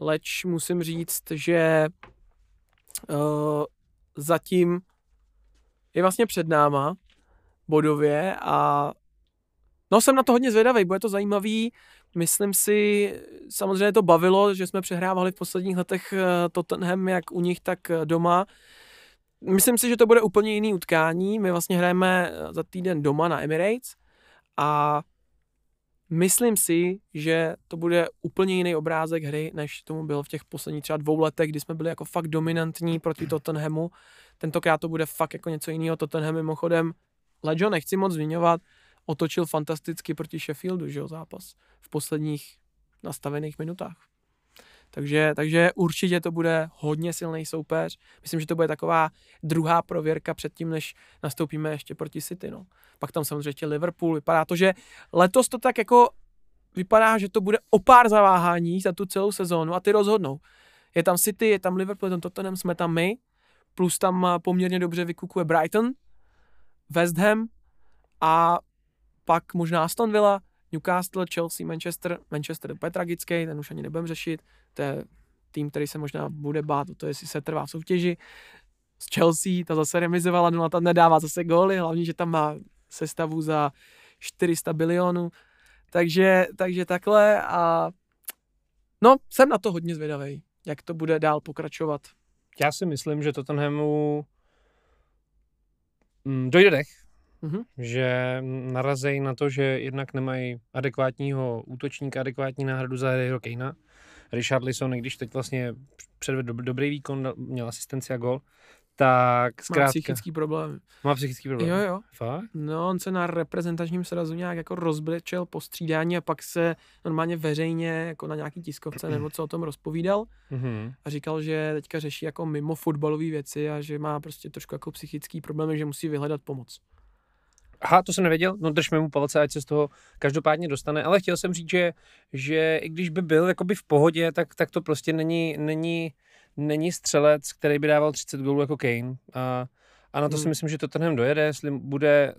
Leč musím říct, že uh, zatím je vlastně před náma bodově a no jsem na to hodně zvědavý, bude to zajímavý. Myslím si, samozřejmě to bavilo, že jsme přehrávali v posledních letech eh, Tottenham jak u nich, tak eh, doma. Myslím si, že to bude úplně jiný utkání. My vlastně hrajeme eh, za týden doma na Emirates a myslím si, že to bude úplně jiný obrázek hry, než tomu byl v těch posledních třeba dvou letech, kdy jsme byli jako fakt dominantní proti Tottenhamu. Tentokrát to bude fakt jako něco jiného. Tottenham mimochodem, Lejo nechci moc zmiňovat, otočil fantasticky proti Sheffieldu, že jo, zápas v posledních nastavených minutách. Takže, takže určitě to bude hodně silný soupeř. Myslím, že to bude taková druhá prověrka předtím, než nastoupíme ještě proti City. No. Pak tam samozřejmě Liverpool. Vypadá to, že letos to tak jako vypadá, že to bude o pár zaváhání za tu celou sezónu a ty rozhodnou. Je tam City, je tam Liverpool, je tam Tottenham, jsme tam my, plus tam poměrně dobře vykukuje Brighton, West Ham a pak možná Aston Villa, Newcastle, Chelsea, Manchester. Manchester je tragický, ten už ani nebudem řešit. To je tým, který se možná bude bát o to, jestli se trvá v soutěži. Z Chelsea, ta zase remizovala, no ta nedává zase góly, hlavně, že tam má sestavu za 400 bilionů. Takže, takže takhle a no, jsem na to hodně zvědavý, jak to bude dál pokračovat. Já si myslím, že Tottenhamu mm, dojde dech, mm-hmm. že narazejí na to, že jednak nemají adekvátního útočníka, adekvátní náhradu za Harryho Kanea. Richard Lisson, když teď vlastně předvedl dobrý výkon, měl asistenci a gol, tak zkrátka... Má psychický problém. Má psychický problém. Jo, jo. Fakt? No, on se na reprezentačním srazu nějak jako rozbrečel po střídání a pak se normálně veřejně jako na nějaký tiskovce nebo co o tom rozpovídal mm-hmm. a říkal, že teďka řeší jako mimo fotbalové věci a že má prostě trošku jako psychický problém, že musí vyhledat pomoc. Aha, to jsem nevěděl, no držme mu palce, ať se z toho každopádně dostane, ale chtěl jsem říct, že, že i když by byl jakoby v pohodě, tak, tak to prostě není, není, není střelec, který by dával 30 gólů jako Kane. A, a na to hmm. si myslím, že to tenhle dojede, jestli bude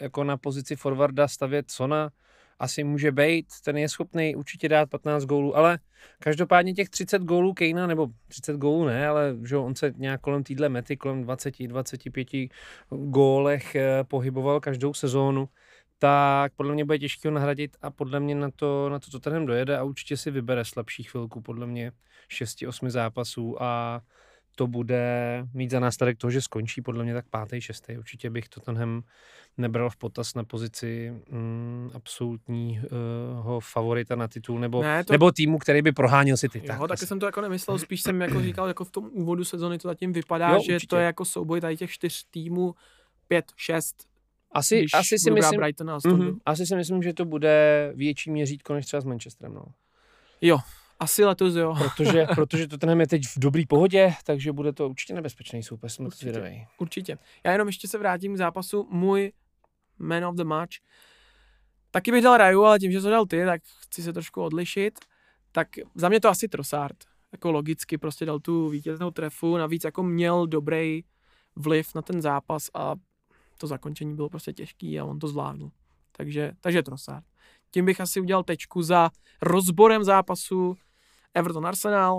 jako na pozici forwarda stavět Sona, asi může být, ten je schopný určitě dát 15 gólů, ale každopádně těch 30 gólů Kejna, nebo 30 gólů ne, ale že on se nějak kolem týdle mety, kolem 20-25 gólech eh, pohyboval každou sezónu, tak podle mě bude těžké ho nahradit a podle mě na to, na to, ten dojede a určitě si vybere slabší chvilku, podle mě 6-8 zápasů a to bude mít za následek toho, že skončí podle mě tak pátý, šestý. Určitě bych to tenhle nebral v potaz na pozici mm, absolutního favorita na titul nebo, ne, to... nebo týmu, který by proháněl si ty. Jo, taky jsem to jako nemyslel, spíš jsem jako říkal, jako v tom úvodu sezony to zatím vypadá, jo, že určitě. to je jako souboj tady těch čtyř týmů, pět, šest, asi, asi, si myslím, mm-hmm, asi si myslím, že to bude větší měřítko než třeba s Manchesterem. No. Jo, asi letos jo. <laughs> Protože, protože to ten je teď v dobrý pohodě, takže bude to určitě nebezpečný soupeř, jsme určitě, to Určitě. Já jenom ještě se vrátím k zápasu. Můj man of the match. Taky bych dal Raju, ale tím, že to dal ty, tak chci se trošku odlišit. Tak za mě to asi Trossard. Jako logicky prostě dal tu vítěznou trefu, navíc jako měl dobrý vliv na ten zápas a to zakončení bylo prostě těžký a on to zvládl. Takže, takže Trossard. Tím bych asi udělal tečku za rozborem zápasu Everton Arsenal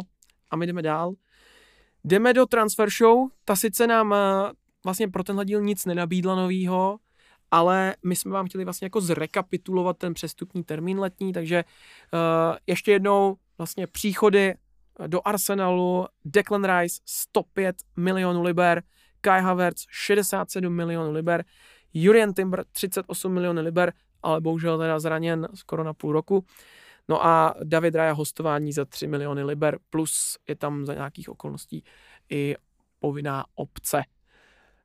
a my jdeme dál. Jdeme do transfer show, ta sice nám eh, vlastně pro tenhle díl nic nenabídla novýho, ale my jsme vám chtěli vlastně jako zrekapitulovat ten přestupní termín letní, takže uh, ještě jednou vlastně příchody do Arsenalu, Declan Rice 105 milionů liber, Kai Havertz 67 milionů liber, Jurien Timber 38 milionů liber, ale bohužel teda zraněn skoro na půl roku. No a David Raya hostování za 3 miliony liber, plus je tam za nějakých okolností i povinná obce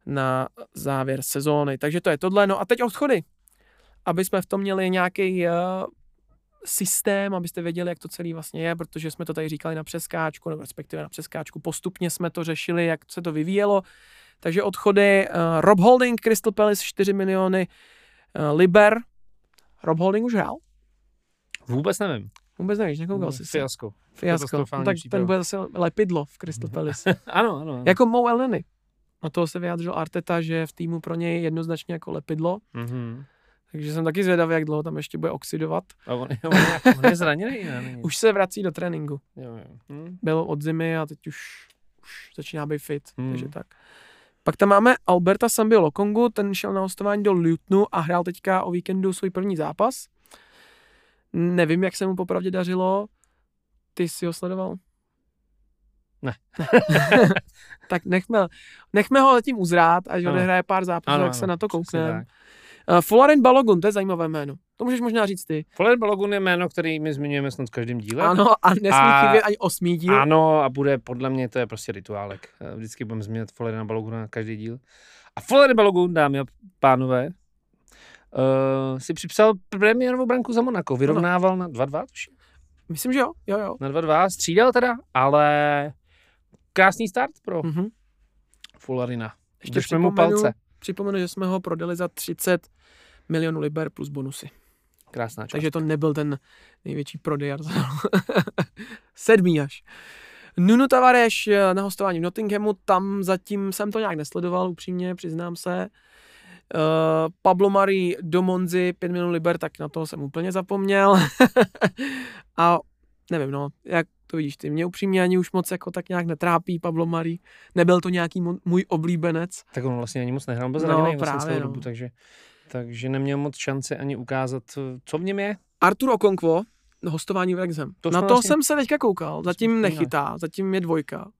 na závěr sezóny. Takže to je tohle. No a teď odchody. Aby jsme v tom měli nějaký uh, systém, abyste věděli, jak to celý vlastně je, protože jsme to tady říkali na přeskáčku, nebo respektive na přeskáčku. Postupně jsme to řešili, jak se to vyvíjelo. Takže odchody uh, Rob Holding, Crystal Palace 4 miliony uh, liber. Rob Holding už hrál? Vůbec nevím. Vůbec nevíš, nekoukal jsi Fiasko. Fiasko. No, tak ten bude zase lepidlo v Crystal <laughs> Palace. ano, ano, ano. Jako Mo Elneny. Na toho se vyjádřil Arteta, že v týmu pro něj jednoznačně jako lepidlo. Mm-hmm. Takže jsem taky zvědavý, jak dlouho tam ještě bude oxidovat. A on, <laughs> on, nějak, on je zraněný, <laughs> ne? Už se vrací do tréninku. Jo, jo. Hm. Byl od zimy a teď už, už začíná být fit, hmm. takže tak. Pak tam máme Alberta Sambio Lokongu, ten šel na hostování do Lutonu a hrál teďka o víkendu svůj první zápas. Nevím, jak se mu popravdě dařilo. Ty jsi ho sledoval? Ne. <laughs> tak nechme, nechme ho letím uzrát, až odehraje pár zápasů, tak se na to koukneme. Uh, Folarin Balogun, to je zajímavé jméno. To můžeš možná říct ty. Folarin Balogun je jméno, který my zmiňujeme snad v každém díle. Ano, a nesmí a, chybět ani osmý díl. Ano, a bude, podle mě, to je prostě rituálek. Eh, vždycky budeme změnit Folarina Baloguna na každý díl. A Folarin Balogun, dámy a pánové, uh, si připsal premiérovou branku za Monaco. Vyrovnával ano. na 2-2, tuším. Myslím, že jo, jo, jo. Na 2-2 střídal teda, ale krásný start pro mm-hmm. Fullarina. Ještě Držme mu palce. Připomenu, že jsme ho prodali za 30 milionů liber plus bonusy. Krásná část. Takže to nebyl ten největší prodej Arsenalu. <laughs> Sedmý až. Nuno Tavares eh, na hostování v Nottinghamu, tam zatím jsem to nějak nesledoval, upřímně, přiznám se. Uh, Pablo Mari do Monzy, 5 milionů liber, tak na to jsem úplně zapomněl. <laughs> a nevím, no, jak to vidíš ty, mě upřímně ani už moc jako tak nějak netrápí Pablo Mari. Nebyl to nějaký můj oblíbenec. Tak on vlastně ani moc nehrál, byl no, vlastně právě, no. dobu, takže, takže neměl moc šance ani ukázat, co v něm je. Artur Okonkwo, hostování v Wrexham. To Na to vlastně... jsem se teďka koukal, zatím nechytá, zatím je dvojka,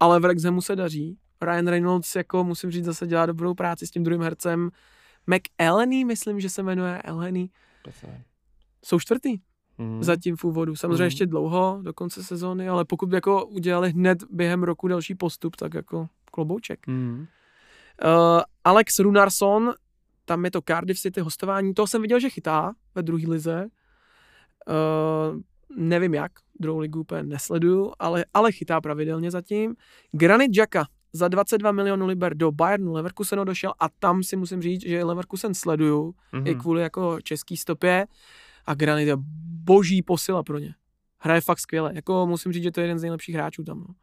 ale v Wrexhamu se daří. Ryan Reynolds, jako musím říct, zase dělá dobrou práci s tím druhým hercem. McElhenney, myslím, že se jmenuje Elheny. Jsou čtvrtý. Mm. Zatím v úvodu. Samozřejmě mm. ještě dlouho, do konce sezóny, ale pokud by jako udělali hned během roku další postup, tak jako klobouček. Mm. Uh, Alex Runarsson, tam je to Cardiff City hostování, to jsem viděl, že chytá ve druhé lize. Uh, nevím jak, druhou ligu úplně nesleduju, ale, ale chytá pravidelně zatím. Granit Jacka za 22 milionů liber do Bayernu Leverkusenu došel a tam si musím říct, že Leverkusen sleduju mm-hmm. i kvůli jako český stopě a Granit je boží posila pro ně. Hraje fakt skvěle. Jako musím říct, že to je jeden z nejlepších hráčů tam. No.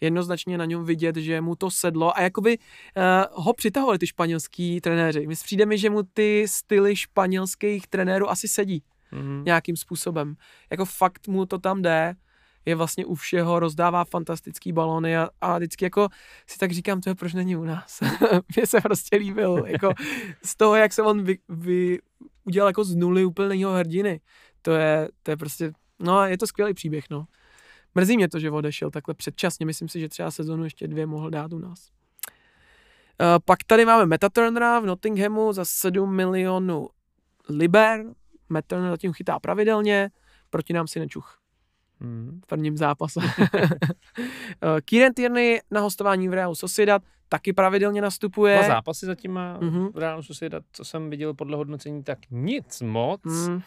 Jednoznačně na něm vidět, že mu to sedlo a jakoby uh, ho přitahovali ty španělský trenéři. My přijde mi, že mu ty styly španělských trenérů asi sedí mm-hmm. nějakým způsobem. Jako fakt mu to tam jde je vlastně u všeho, rozdává fantastický balony a, a vždycky jako si tak říkám, to je proč není u nás. <laughs> Mně se prostě líbil, jako z toho, jak se on vy, vy, udělal jako z nuly úplného hrdiny. To je, to je prostě, no je to skvělý příběh, no. Mrzí mě to, že odešel takhle předčasně, myslím si, že třeba sezonu ještě dvě mohl dát u nás. Uh, pak tady máme Meta Turnera v Nottinghamu za 7 milionů liber. Meta Turner zatím chytá pravidelně, proti nám si nečuch. Hmm. v prvním zápase. <laughs> Eh, Kieran Tierney na hostování v Realu Sociedad taky pravidelně nastupuje. Dva zápasy zatím má mm-hmm. v Realu Sociedad, co jsem viděl podle hodnocení, tak nic moc. Mm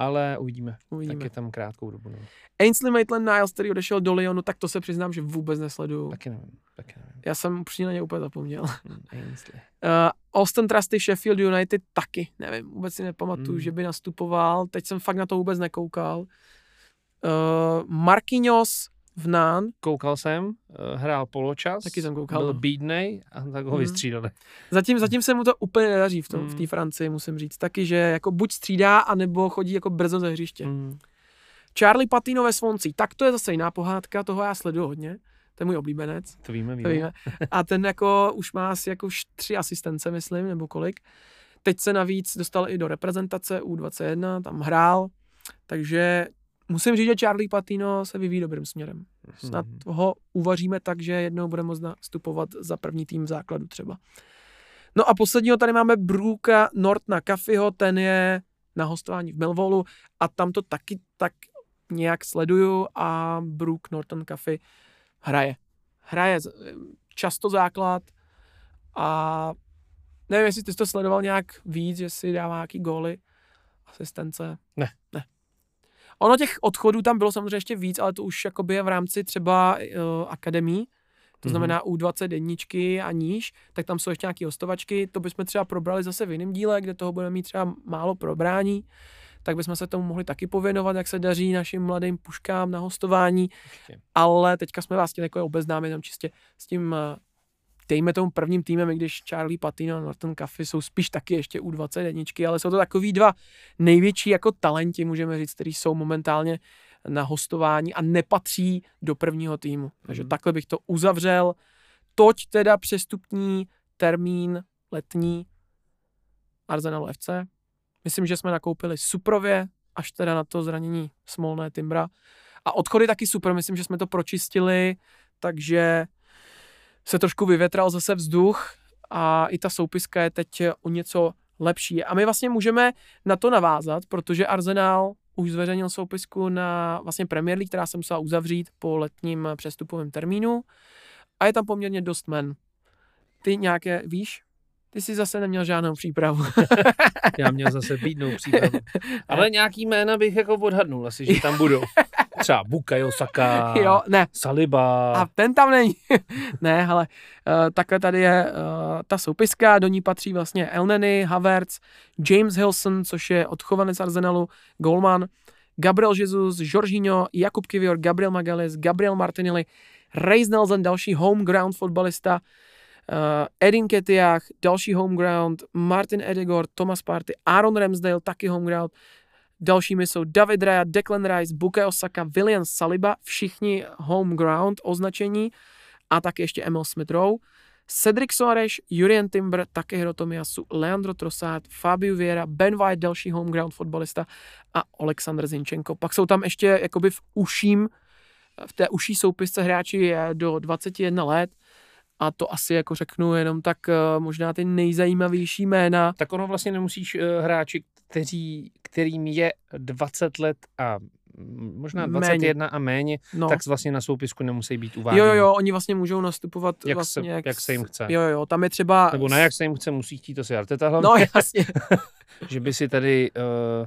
ale uvidíme. uvidíme. Tak je tam krátkou dobu. No. Ainsley Maitland-Niles, který odešel do Lyonu, tak to se přiznám, že vůbec nesleduju. Taky nevím. Taky nevím. Já jsem upřímně na ně úplně zapomněl. <laughs> Hmm, Ainsley. Uh, Austin Trusty, Sheffield United taky, nevím, vůbec si nepamatuju, hmm. že by nastupoval. Teď jsem fakt na to vůbec nekoukal. Uh, Marquinhos v Nán. Koukal jsem, uh, hrál poločas. Taky jsem koukal. Byl bídnej a tak ho mm. vystřídali. Zatím, zatím se mu to úplně nedaří v, tom, mm. v té Francii, musím říct. Taky, že jako buď střídá, anebo chodí jako brzo ze hřiště. Mm. Charlie Patino ve Svonci, tak to je zase jiná pohádka, toho já sleduju hodně. To je můj oblíbenec. To víme, víme. To víme. A ten jako už má asi jako tři asistence, myslím, nebo kolik. Teď se navíc dostal i do reprezentace U21, tam hrál, takže musím říct, že Charlie Patino se vyvíjí dobrým směrem. Snad mm ho uvaříme tak, že jednou bude moct nastupovat za první tým v základu třeba. No a posledního tady máme Brooka Nortna Kafiho, ten je na hostování v Melvolu a tam to taky tak nějak sleduju a Brook Norton Cafe hraje. Hraje často základ a nevím, jestli ty jsi to sledoval nějak víc, že si dává nějaký góly, asistence. Ne. Ne. Ono těch odchodů tam bylo samozřejmě ještě víc, ale to už jakoby je v rámci třeba uh, akademí, to mm-hmm. znamená U20 jedničky a níž, tak tam jsou ještě nějaké hostovačky, to bychom třeba probrali zase v jiném díle, kde toho budeme mít třeba málo probrání, tak bychom se tomu mohli taky pověnovat, jak se daří našim mladým puškám na hostování, Ještě. ale teďka jsme vás chtěli jako obeznámit tam čistě s tím eh, dejme tomu prvním týmem, i když Charlie Patino a Norton Caffey jsou spíš taky ještě u 20 jedničky, ale jsou to takový dva největší jako talenti, můžeme říct, který jsou momentálně na hostování a nepatří do prvního týmu. Takže mm. takhle bych to uzavřel. Toť teda přestupní termín letní Arsenalu FC. Myslím, že jsme nakoupili suprově, až teda na to zranění Smolné Timbra. A odchody taky super, myslím, že jsme to pročistili, takže se trošku vyvětral zase vzduch a i ta soupiska je teď o něco lepší. A my vlastně můžeme na to navázat, protože Arsenal už zveřejnil soupisku na vlastně Premier League, která se musela uzavřít po letním přestupovém termínu a je tam poměrně dost men. Ty nějaké víš? Ty jsi zase neměl žádnou přípravu. <laughs> Já měl zase bídnou přípravu. <laughs> Ale nějaký jména bych jako odhadnul asi, že tam budou. <laughs> Třeba Bukayo Saka, <laughs> jo, ne. Saliba. A ten tam není. <laughs> ne, ale uh, takhle tady je uh, ta soupiska, do ní patří vlastně Elneny, Havertz, James Hilson, což je odchovanec Arsenalu, Golman, Gabriel Jesus, Jorginho, Jakub Kivior, Gabriel Magalhaes, Gabriel Martinelli, Reis Nelson, další home ground fotbalista, uh, Edin Ketiach, další home ground, Martin Edegor, Thomas Party, Aaron Ramsdale, taky home ground, Dalšími jsou David Raya, Declan Rice, Bukayo Osaka, William Saliba, všichni home ground označení a tak ještě Emil Smith Rowe. Cedric Soares, Jurien Timber, Takehiro Tomiyasu, Leandro Trossard, Fabio Vieira, Ben White, další home ground fotbalista a Oleksandr Zinchenko. Pak jsou tam ještě jakoby v uším, v té uší soupisce hráči do 21 let a to asi jako řeknu jenom tak uh, možná ty nejzajímavější jména. Tak ono vlastně nemusíš uh, hráči, kteří, kterým je 20 let a možná 21 méně. a méně, no. tak vlastně na soupisku nemusí být uváděni. Jo, jo, jo, oni vlastně můžou nastupovat jak vlastně, se, jak, jak se jim chce. Jo, jo, tam je třeba... Nebo ne, jak se jim chce, musí chtít to si Arteta hlavně. No, jasně. <laughs> že by si tady uh,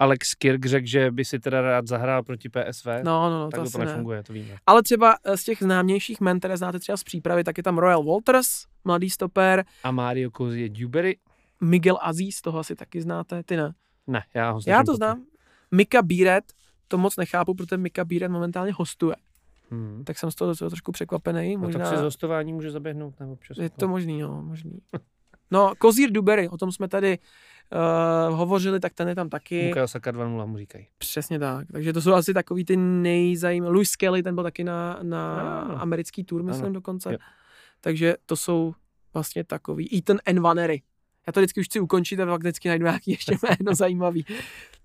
Alex Kirk řekl, že by si teda rád zahrál proti PSV. No, no, no tak to, to nefunguje, to víme. Ale třeba eh, z těch známějších men, které znáte třeba z přípravy, tak je tam Royal Walters, mladý stoper. A Mario Kozie Dubery. Miguel Aziz, toho asi taky znáte, ty ne? Ne, já ho Já to znám. Mika Bíret, to moc nechápu, protože Mika Bíret momentálně hostuje. Hmm. Tak jsem z toho docela trošku překvapený. Možná... No, tak si z hostování může zaběhnout nebo občas. Je to možný, jo, možný. No, Kozír Dubery, o tom jsme tady uh, hovořili, tak ten je tam taky. Bukayo Saka 2.0 mu říkají. Přesně tak. Takže to jsou asi takový ty nejzajímavější. Louis Kelly, ten byl taky na, na ano. americký tour, myslím ano. dokonce. Jo. Takže to jsou vlastně takový. Ethan Envanery. Já to vždycky už chci ukončit a pak vždycky najdu nějaký ještě <laughs> jméno zajímavý.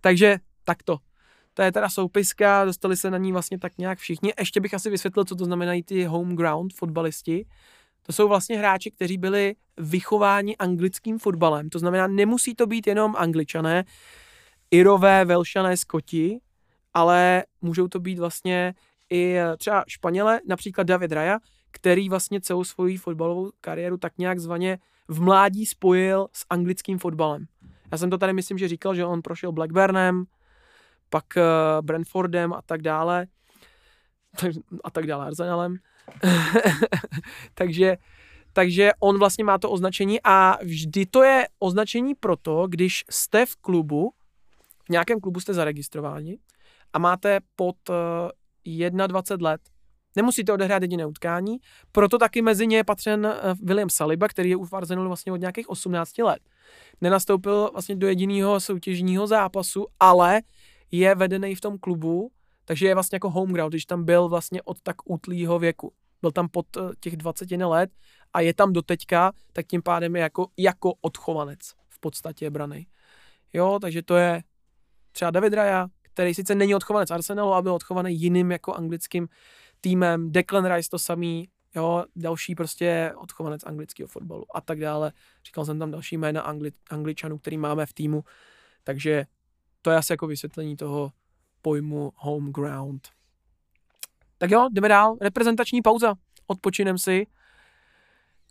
Takže takto. To je teda soupiska, dostali se na ní vlastně tak nějak všichni. Ještě bych asi vysvětlil, co to znamenají ty home ground fotbalisti. To jsou vlastně hráči, kteří byli vychováni anglickým fotbalem. To znamená, nemusí to být jenom angličané, Irové, Velšané, Skoti, ale můžou to být vlastně i třeba Španěle, například David Raya, který vlastně celou svoji fotbalovou kariéru tak nějak zvaně v mládí spojil s anglickým fotbalem. Já jsem to tady myslím, že říkal, že on prošel Blackburnem, pak uh, Brentfordem a tak dále, <laughs> a tak dále, Arsenalem. <laughs> takže, takže on vlastně má to označení a vždy to je označení proto, když jste v klubu, v nějakém klubu jste zaregistrováni a máte pod uh, eh, 21 let, Nemusíte odehrát jediné utkání, proto taky mezi ně je patřen uh, William Saliba, který je u Arsenalu vlastně od nějakých 18 let. Nenastoupil vlastně do jediného soutěžního zápasu, ale je vedený v tom klubu takže je vlastně jako home ground, když tam byl vlastně od tak útlýho věku. Byl tam pod eh, těch 20 let a je tam doteďka, tak tím pádem je jako, jako odchovanec v podstatě braný. Jo, takže to je třeba David Raya, který sice není odchovanec Arsenalu, ale byl odchovaný jiným jako anglickým týmem. Declan Rice to samý, jo, další prostě odchovanec anglického fotbalu a tak dále. Říkal jsem tam další jména Angli, angličanů, který máme v týmu, takže to je asi jako vysvětlení toho, pojmu home ground. Tak jo, jdeme dál. Reprezentační pauza. Odpočinem si.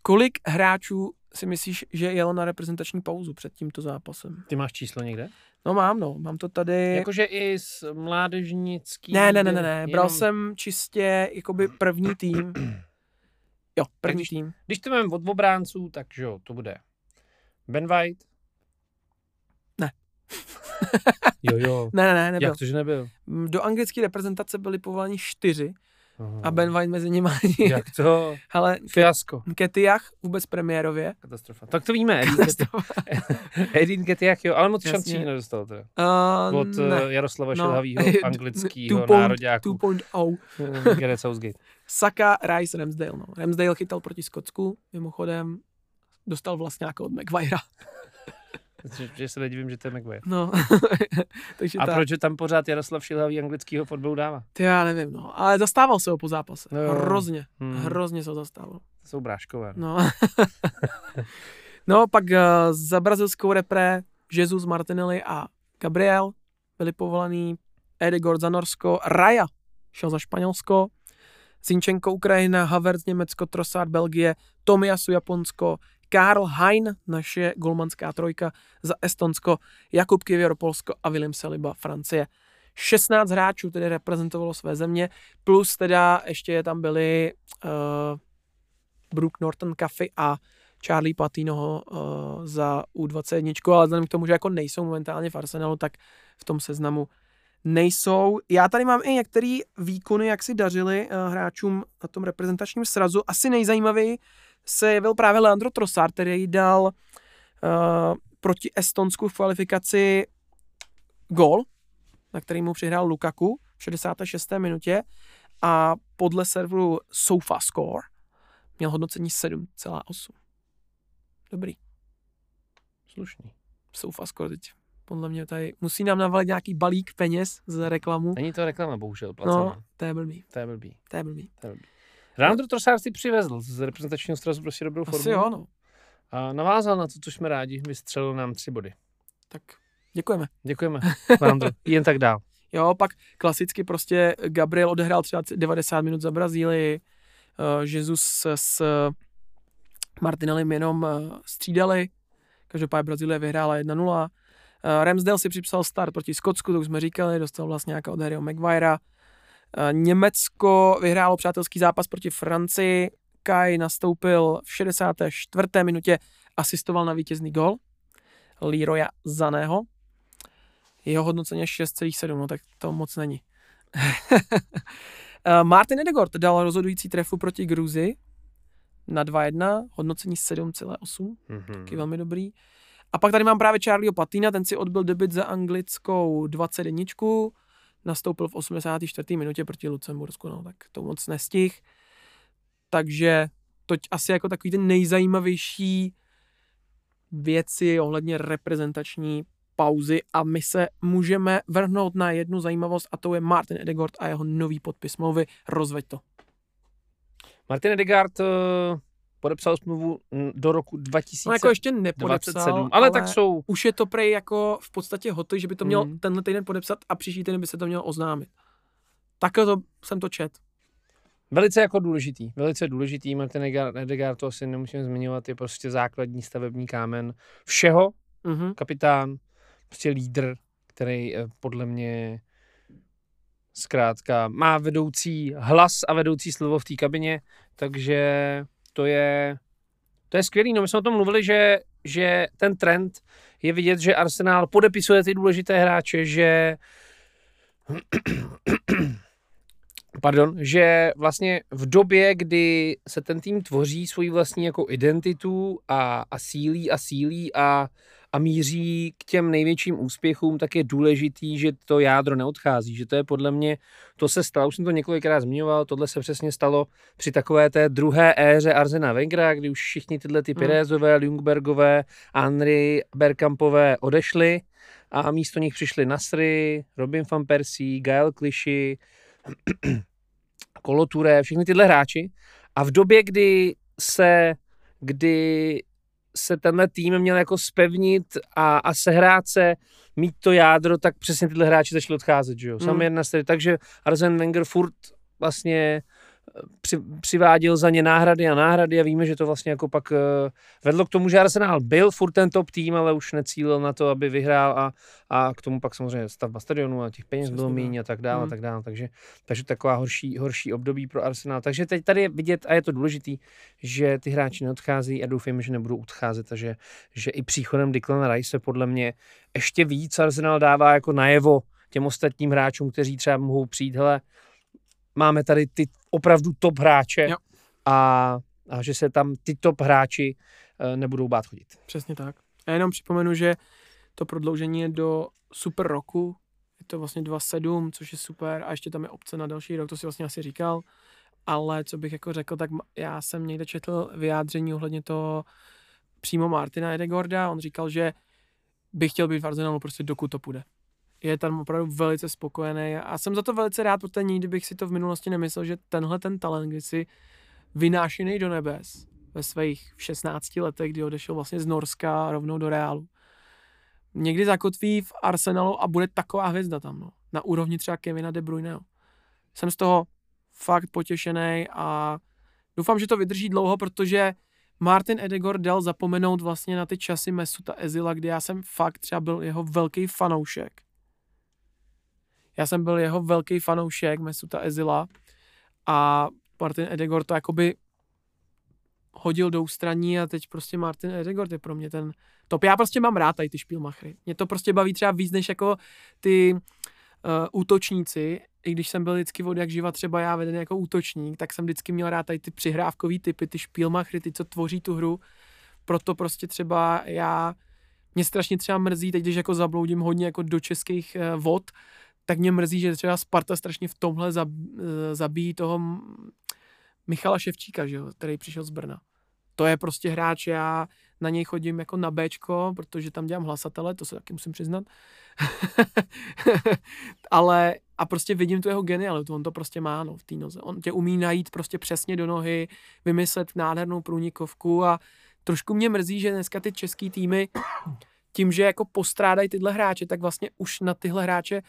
Kolik hráčů si myslíš, že jelo na reprezentační pauzu před tímto zápasem? Ty máš číslo někde? No mám, no. Mám to tady. Jakože i z mládežnický... Ne, ne, ne, ne, ne. Bral jenom... jsem čistě jakoby první tým. Jo, první když, tým. Když to máme od obránců, tak jo, to bude Ben White. Ne. <laughs> Jo, jo. ne, ne, ne, nebyl. Jak to, že nebyl? Do anglické reprezentace byli povoláni čtyři Aha. a Ben White mezi nimi. <laughs> Jak to? Ale Fiasko. Ketiach vůbec premiérově. Katastrofa. Tak to víme. Edin Ketiach, <laughs> jo, ale moc šancí nedostal to. Uh, Od ne. Eh, Jaroslava no. Šilhavýho anglického nároďáku. 2.0. Gareth Southgate. Saka, Rice, Ramsdale. No. Ramsdale chytal proti Skotsku, mimochodem dostal vlastně jako od Maguirea. Že se nedivím, že to je McVay. No, <laughs> takže A tak. proč tam pořád Jaroslav Šilhavý anglického fotbalu dává? Ty já nevím, no. Ale zastával se ho po zápase. No, hrozně, hmm. hrozně se ho zastával. To jsou bráškové. No. No, <laughs> no pak uh, za brazilskou repre Jesus Martinelli a Gabriel byli povolaný Edegor za Norsko, Raja šel za Španělsko, Zinchenko Ukrajina, Havertz Německo, Trossard Belgie, Tomiasu Japonsko, Karl Hein, naše golmanská trojka za Estonsko, Jakub Kivěr Polsko a William Saliba Francie. 16 hráčů tedy reprezentovalo své země, plus teda ještě tam byli uh, Brook Norton Caffey a Charlie Patinoho uh, za U21, ale vzhledem k tomu, že jako nejsou momentálně v Arsenalu, tak v tom seznamu nejsou. Já tady mám i některé výkony, jak si dařili uh, hráčům na tom reprezentačním srazu. Asi nejzajímavěji se jevil právě Leandro Trossard, který dal uh, proti Estonsku v kvalifikaci gol, na který mu přihrál Lukaku v 66. minutě a podle serveru SofaScore měl hodnocení 7,8. Dobrý. Slušný. SofaScore teď podle mě tady musí nám navalit nějaký balík peněz za reklamu. Není to reklama, bohužel, placená. No, to je blbý. To je blbý. To je blbý. To je blbý. Leandro Trossard si přivezl z reprezentačního strazu prostě dobrou formu. Asi jo, no. A navázal na to, co jsme rádi, vystřelil nám tři body. Tak děkujeme. Děkujeme, <laughs> Leandro. Jen tak dál. Jo, pak klasicky prostě Gabriel odehrál třeba 90 minut za Brazílii, uh, Jesus s Martinelli jenom uh, střídali, každopádně Brazílie vyhrála 1-0. Uh, Ramsdale si připsal start proti Skotsku, to už jsme říkali, dostal vlastně nějaká od Harryho Maguirea. Německo vyhrálo přátelský zápas proti Francii, Kai nastoupil v 64. minutě, asistoval na vítězný gol Leroya Zaného. Jeho hodnocení je 6,7, no tak to moc není. <laughs> Martin Edegord dal rozhodující trefu proti Gruzi na 2-1, hodnocení 7,8, mm-hmm. taky velmi dobrý. A pak tady mám právě Charlieho Patina, ten si odbil debit za anglickou 21, nastoupil v 84. minutě proti Lucembursku, no tak to moc nestih. Takže to asi jako takový ten nejzajímavější věci ohledně reprezentační pauzy a my se můžeme vrhnout na jednu zajímavost a to je Martin Edegord a jeho nový podpis smlouvy. Rozveď to. Martin Edegard uh, podepsal smlouvu do roku 2027. No jako ještě nepodepsal, ale, ale tak jsou. Už je to prej jako v podstatě hotový, že by to měl hmm. tenhle týden podepsat a příští týden by se to mělo oznámit. Takhle to jsem to čet. Velice jako důležitý, velice důležitý. Martin Edegard, to asi nemusím zmiňovat, je prostě základní stavební kámen všeho. Mm-hmm. Kapitán, prostě lídr, který eh, podle mě zkrátka má vedoucí hlas a vedoucí slovo v té kabině, takže to je, to je skvělý. No my jsme o tom mluvili, že, že ten trend je vidět, že Arsenal podepisuje ty důležité hráče, že <clears throat> pardon, že vlastně v době, kdy se ten tým tvoří svoji vlastní jako identitu a, a sílí a sílí a, a míří k těm největším úspěchům, tak je důležitý, že to jádro neodchází, že to je podle mě, to se stalo, už jsem to několikrát zmiňoval, tohle se přesně stalo při takové té druhé éře Arzena Wengera, kdy už všichni tyhle ty hmm. Pirezové, Ljungbergové, Henry, Berkampové odešli a místo nich přišli Nasry, Robin van Persie, Gael Clichy, Koloture, všichni tyhle hráči a v době, kdy se kdy se tenhle tým měl jako spevnit a, a sehrát se, mít to jádro, tak přesně tyhle hráči začali odcházet, že jo. Mm. jedna takže Arzen Wenger furt vlastně při, přiváděl za ně náhrady a náhrady a víme, že to vlastně jako pak uh, vedlo k tomu, že Arsenal byl furt ten top tým, ale už necílil na to, aby vyhrál a, a k tomu pak samozřejmě stavba stadionu a těch peněz bylo méně a tak dále hmm. a tak dále, takže, takže taková horší, horší období pro Arsenal. Takže teď tady je vidět a je to důležitý, že ty hráči neodchází a doufejme, že nebudou odcházet a že, že i příchodem Declan Rice se podle mě ještě víc Arsenal dává jako najevo těm ostatním hráčům, kteří třeba mohou přijít, hele, máme tady ty opravdu top hráče a, a že se tam ty top hráči uh, nebudou bát chodit. Přesně tak. A jenom připomenu, že to prodloužení je do super roku, je to vlastně 2.7, což je super. A ještě tam je opce na další rok, to si vlastně asi říkal, ale co bych jako řekl, tak já jsem někde četl vyjádření ohledně toho přímo Martina Edegorda, on říkal, že by chtěl být v Arsenalu prostě dokud to půjde je tam opravdu velice spokojený a jsem za to velice rád, protože nikdy bych si to v minulosti nemyslel, že tenhle ten talent, kdy si vynášený do nebes ve svých 16 letech, kdy odešel vlastně z Norska rovnou do Reálu, někdy zakotví v Arsenalu a bude taková hvězda tam, no, na úrovni třeba Kevina De Bruyneho. Jsem z toho fakt potěšený a doufám, že to vydrží dlouho, protože Martin Edegor dal zapomenout vlastně na ty časy Mesuta Ezila, kdy já jsem fakt třeba byl jeho velký fanoušek. Já jsem byl jeho velký fanoušek Mesuta Ezila a Martin Edegor to jakoby hodil do ústraní a teď prostě Martin Edegor je pro mě ten top. Já prostě mám rád tady ty špílmachry. Mě to prostě baví třeba víc než jako ty uh, útočníci, i když jsem byl vždycky od jak živa třeba já vedený jako útočník, tak jsem vždycky měl rád tady ty přihrávkový typy, ty špílmachry, ty, co tvoří tu hru. Proto prostě třeba já, mě strašně třeba mrzí, teď když jako zabloudím hodně jako do českých uh, vod, tak mě mrzí, že třeba Sparta strašně v tomhle uh, zabíjí toho Michala Ševčíka, že jo, který přišel z Brna. To je prostě hráč, já na něj chodím jako na Bčko, protože tam dělám hlasatele, to se taky musím přiznat. <laughs> Ale a prostě vidím tu jeho genialitu, on to prostě má no, v té noze. On tě umí najít prostě přesně do nohy, vymyslet nádhernou průnikovku a trošku mě mrzí, že dneska ty český týmy tím, že jako postrádají tyhle hráče, tak vlastně už na tyhle hráče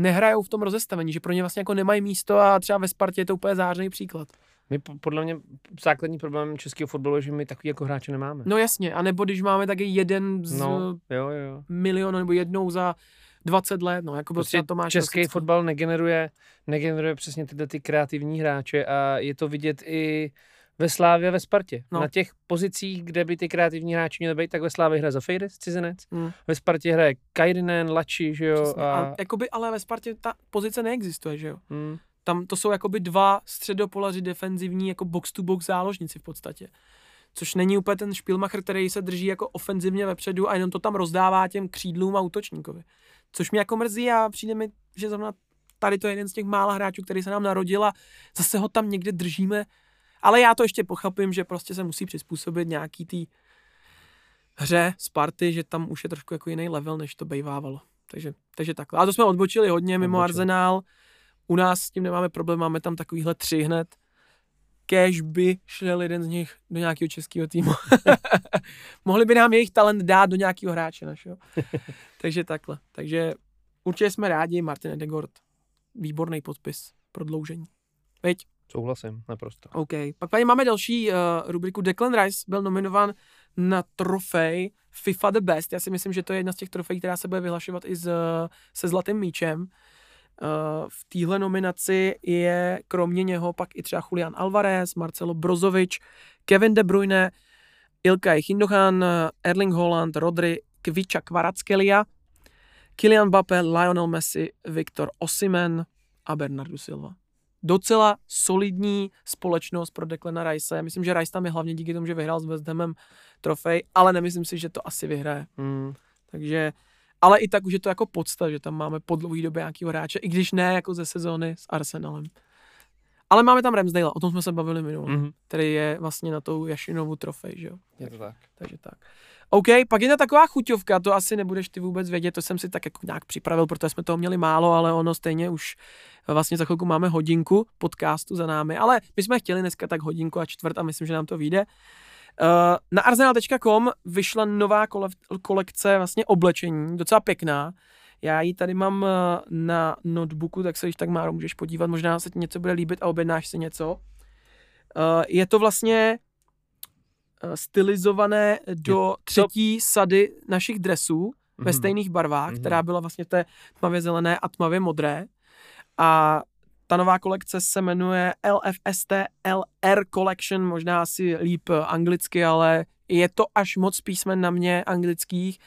nehrajou v tom rozestavení, že pro ně vlastně jako nemají místo a třeba ve Spartě je to úplně zářný příklad. My podle mě základní problém českého fotbalu je, že my takový jako hráče nemáme. No jasně, a nebo když máme taky jeden z no, jo, jo. milionu nebo jednou za 20 let, no, jako prostě, prostě to máš Český klasický. fotbal negeneruje, negeneruje přesně tyhle ty kreativní hráče a je to vidět i ve Slávě a ve Spartě. No. Na těch pozicích, kde by ty kreativní hráči měli být, tak ve Slávě hraje za Fejdes, cizinec. Mm. Ve Spartě hraje Kairinen, Lači, že jo. A... a... jakoby, ale ve Spartě ta pozice neexistuje, že jo. Mm tam to jsou jakoby dva středopolaři defenzivní jako box to box záložníci v podstatě. Což není úplně ten špilmacher, který se drží jako ofenzivně vepředu a jenom to tam rozdává těm křídlům a útočníkovi. Což mě jako mrzí a přijde mi, že zrovna tady to je jeden z těch mála hráčů, který se nám narodil a zase ho tam někde držíme. Ale já to ještě pochopím, že prostě se musí přizpůsobit nějaký tý hře Sparty, že tam už je trošku jako jiný level, než to bejvávalo. Takže, takže takhle. A to jsme odbočili hodně mimo Odbočil. Arsenal. U nás s tím nemáme problém, máme tam takovýhle tři hned. Cash by šel jeden z nich do nějakého českého týmu. <laughs> Mohli by nám jejich talent dát do nějakého hráče našeho. <laughs> Takže takhle. Takže určitě jsme rádi, Martin Edegord. Výborný podpis, prodloužení. Veď? Souhlasím, naprosto. OK. Pak tady máme další uh, rubriku. Declan Rice byl nominován na trofej FIFA The Best. Já si myslím, že to je jedna z těch trofejí, která se bude vyhlašovat i s, se zlatým míčem. Eh, v téhle nominaci je kromě něho pak i třeba Julian Alvarez, Marcelo Brozovič, Kevin De Bruyne, Ilkay Hindohan, Erling Holland, Rodri, Kviča Kvarackelia, Kylian Mbappé, Lionel Messi, Viktor Osimen a Bernardo Silva. Docela solidní společnost pro Declana Rice. Myslím, že Rice tam je hlavně díky tomu, že vyhrál s West Hamem trofej, ale nemyslím si, že to asi vyhraje. Hmm. Takže ale i tak už je to jako podsta, že tam máme po dlouhý době nějakého hráče, i když ne jako ze sezóny s Arsenalem. Ale máme tam Ramsdale, o tom jsme se bavili minule, mm-hmm. který je vlastně na tou Jašinovu trofej, že jo? Je to tak. Takže tak. OK, pak je to taková chuťovka, to asi nebudeš ty vůbec vědět, to jsem si tak jako nějak připravil, protože jsme toho měli málo, ale ono stejně už vlastně za chvilku máme hodinku podcastu za námi, ale my jsme chtěli dneska tak hodinku a čtvrt a myslím, že nám to vyjde. Uh, na arsenal.com vyšla nová kole- kolekce vlastně oblečení, docela pěkná. Já ji tady mám eh, na notebooku, tak se když tak málo můžeš podívat, možná se ti něco bude líbit a objednáš si něco. Uh, je to vlastně stylizované do třetí sady našich dresů mm-hmm. ve mhm. stejných barvách, mm-hmm. která byla vlastně té tmavě zelené a tmavě modré. A ta nová kolekce se jmenuje LFST LR Collection, možná asi líp anglicky, ale je to až moc písmen na mě anglických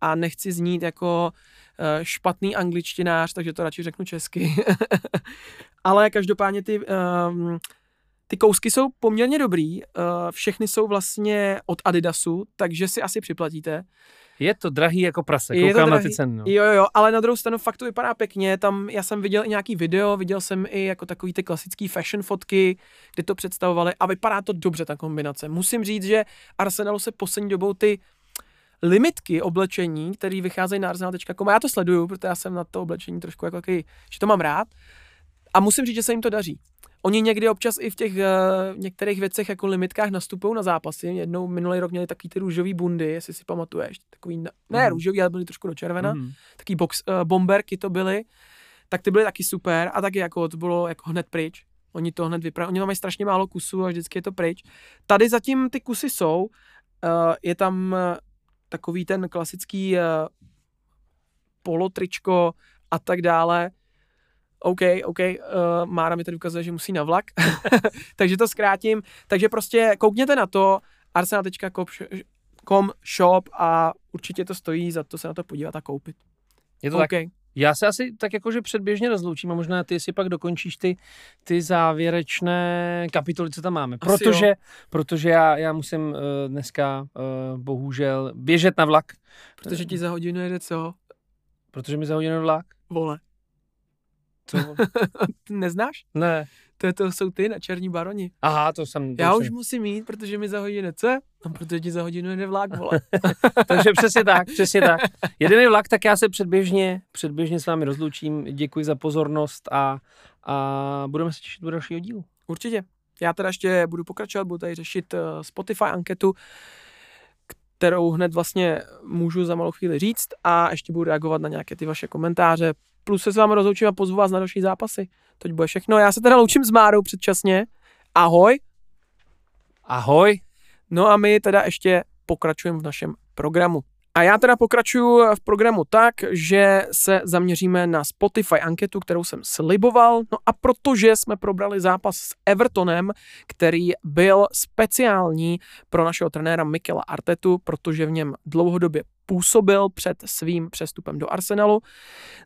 a nechci znít jako eh, špatný angličtinář, takže to radši řeknu česky. <laughs> ale každopádně ty, um, ty kousky jsou poměrně dobrý, uh, všechny jsou vlastně od Adidasu, takže si asi připlatíte. Je to drahý jako prase, koukám je to drahý. na ty ceny. No. Jo, jo, ale na druhou stranu fakt to vypadá pěkně. Tam já jsem viděl i nějaký video, viděl jsem i jako takový ty klasický fashion fotky, kde to představovali a vypadá to dobře ta kombinace. Musím říct, že Arsenalu se poslední dobou ty limitky oblečení, které vycházejí na arsenal.com, já to sleduju, protože já jsem na to oblečení trošku jako takový, že to mám rád. A musím říct, že se jim to daří. Oni někdy občas i v těch uh, některých věcech jako limitkách nastupují na zápasy. Jednou minulý rok měli takový ty růžový bundy, jestli si pamatuješ. Takový, ne mm. růžový, ale byly trošku do červena. Mm. Taký box, uh, bomberky to byly. Tak ty byly taky super a taky jako to bylo jako hned pryč. Oni to hned vypraví. Oni mají strašně málo kusů a vždycky je to pryč. Tady zatím ty kusy jsou. Uh, je tam takový ten klasický uh, polotričko a tak dále. OK, OK, uh, Mára mi tady ukazuje, že musí na vlak, <laughs> takže to zkrátím. Takže prostě koukněte na to, arsenal.com shop a určitě to stojí za to se na to podívat a koupit. Je to okay. tak. Já se asi tak jakože předběžně rozloučím a možná ty si pak dokončíš ty, ty závěrečné kapitoly, co tam máme. Asi protože, jo. protože já, já musím uh, dneska uh, bohužel běžet na vlak. Protože ti za hodinu jede co? Protože mi za hodinu vlak. Vole. Co? <laughs> Neznáš? Ne. To, to jsou ty na Černí baroni. Aha, to jsem... To Já už musím jít, protože mi za hodinu co? No, protože ti za hodinu jede vlak, vole. <laughs> Takže přesně tak, přesně tak. Jeden vlak, tak já se předběžně, předběžně s vámi rozloučím. Děkuji za pozornost a, a budeme se těšit do dalšího dílu. Určitě. Já teda ještě budu pokračovat, budu tady řešit uh, Spotify anketu, kterou hned vlastně můžu za malou chvíli říct a ještě budu reagovat na nějaké ty vaše komentáře, plus se s vámi rozloučím a pozvu vás na další zápasy. Teď bude všechno. Já se teda loučím s Márou předčasně. Ahoj. Ahoj. No a my teda ještě pokračujeme v našem programu. A já teda pokračuju v programu tak, že se zaměříme na Spotify anketu, kterou jsem sliboval. No a protože jsme probrali zápas s Evertonem, který byl speciální pro našeho trenéra Mikela Artetu, protože v něm dlouhodobě působil před svým přestupem do Arsenalu.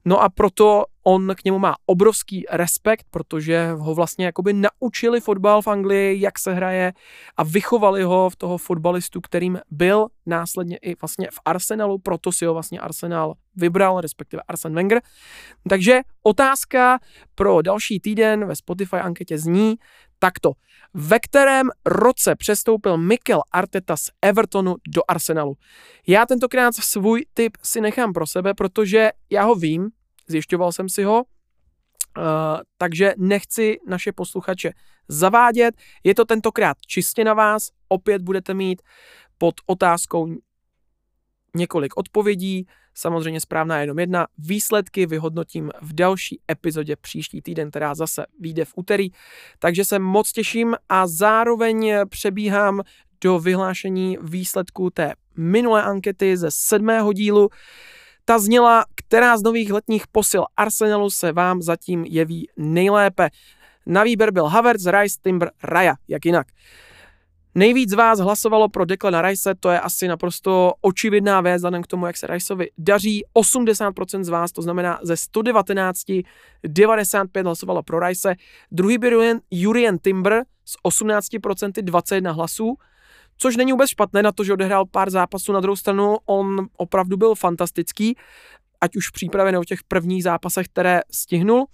No a proto on k němu má obrovský respekt, protože ho vlastně jakoby naučili fotbal v Anglii, jak se hraje a vychovali ho v toho fotbalistu, kterým byl následně i vlastně v Arsenalu, proto si ho vlastně Arsenal vybral, respektive Arsene Wenger. Takže otázka pro další týden ve Spotify anketě zní takto. Ve kterém roce přestoupil Mikel Arteta z Evertonu do Arsenalu? Já tentokrát svůj tip si nechám pro sebe, protože já ho vím, zjišťoval jsem si ho, Uh, takže nechci naše posluchače zavádět. Je to tentokrát čistě na vás. Opět budete mít pod otázkou několik odpovědí. Samozřejmě správná je jenom jedna. Výsledky vyhodnotím v další epizodě příští týden, která zase vyjde v úterý. Takže se moc těším a zároveň přebíhám do vyhlášení výsledků té minulé ankety ze sedmého dílu. Ta zněla, která z nových letních posil Arsenalu se vám zatím jeví nejlépe. Na výběr byl Havertz, Rice, Timber, Raya, jak jinak. Nejvíc z vás hlasovalo pro Declana Rice, to je asi naprosto očividná věc, vzhledem k tomu, jak se Riceovi daří. 80% z vás, to znamená ze 119, 95 hlasovalo pro Rice. Druhý byl Jurien Timber s 18% 21 hlasů, což není vůbec špatné na to, že odehrál pár zápasů. Na druhou stranu on opravdu byl fantastický, ať už v přípravě nebo v těch prvních zápasech, které stihnul.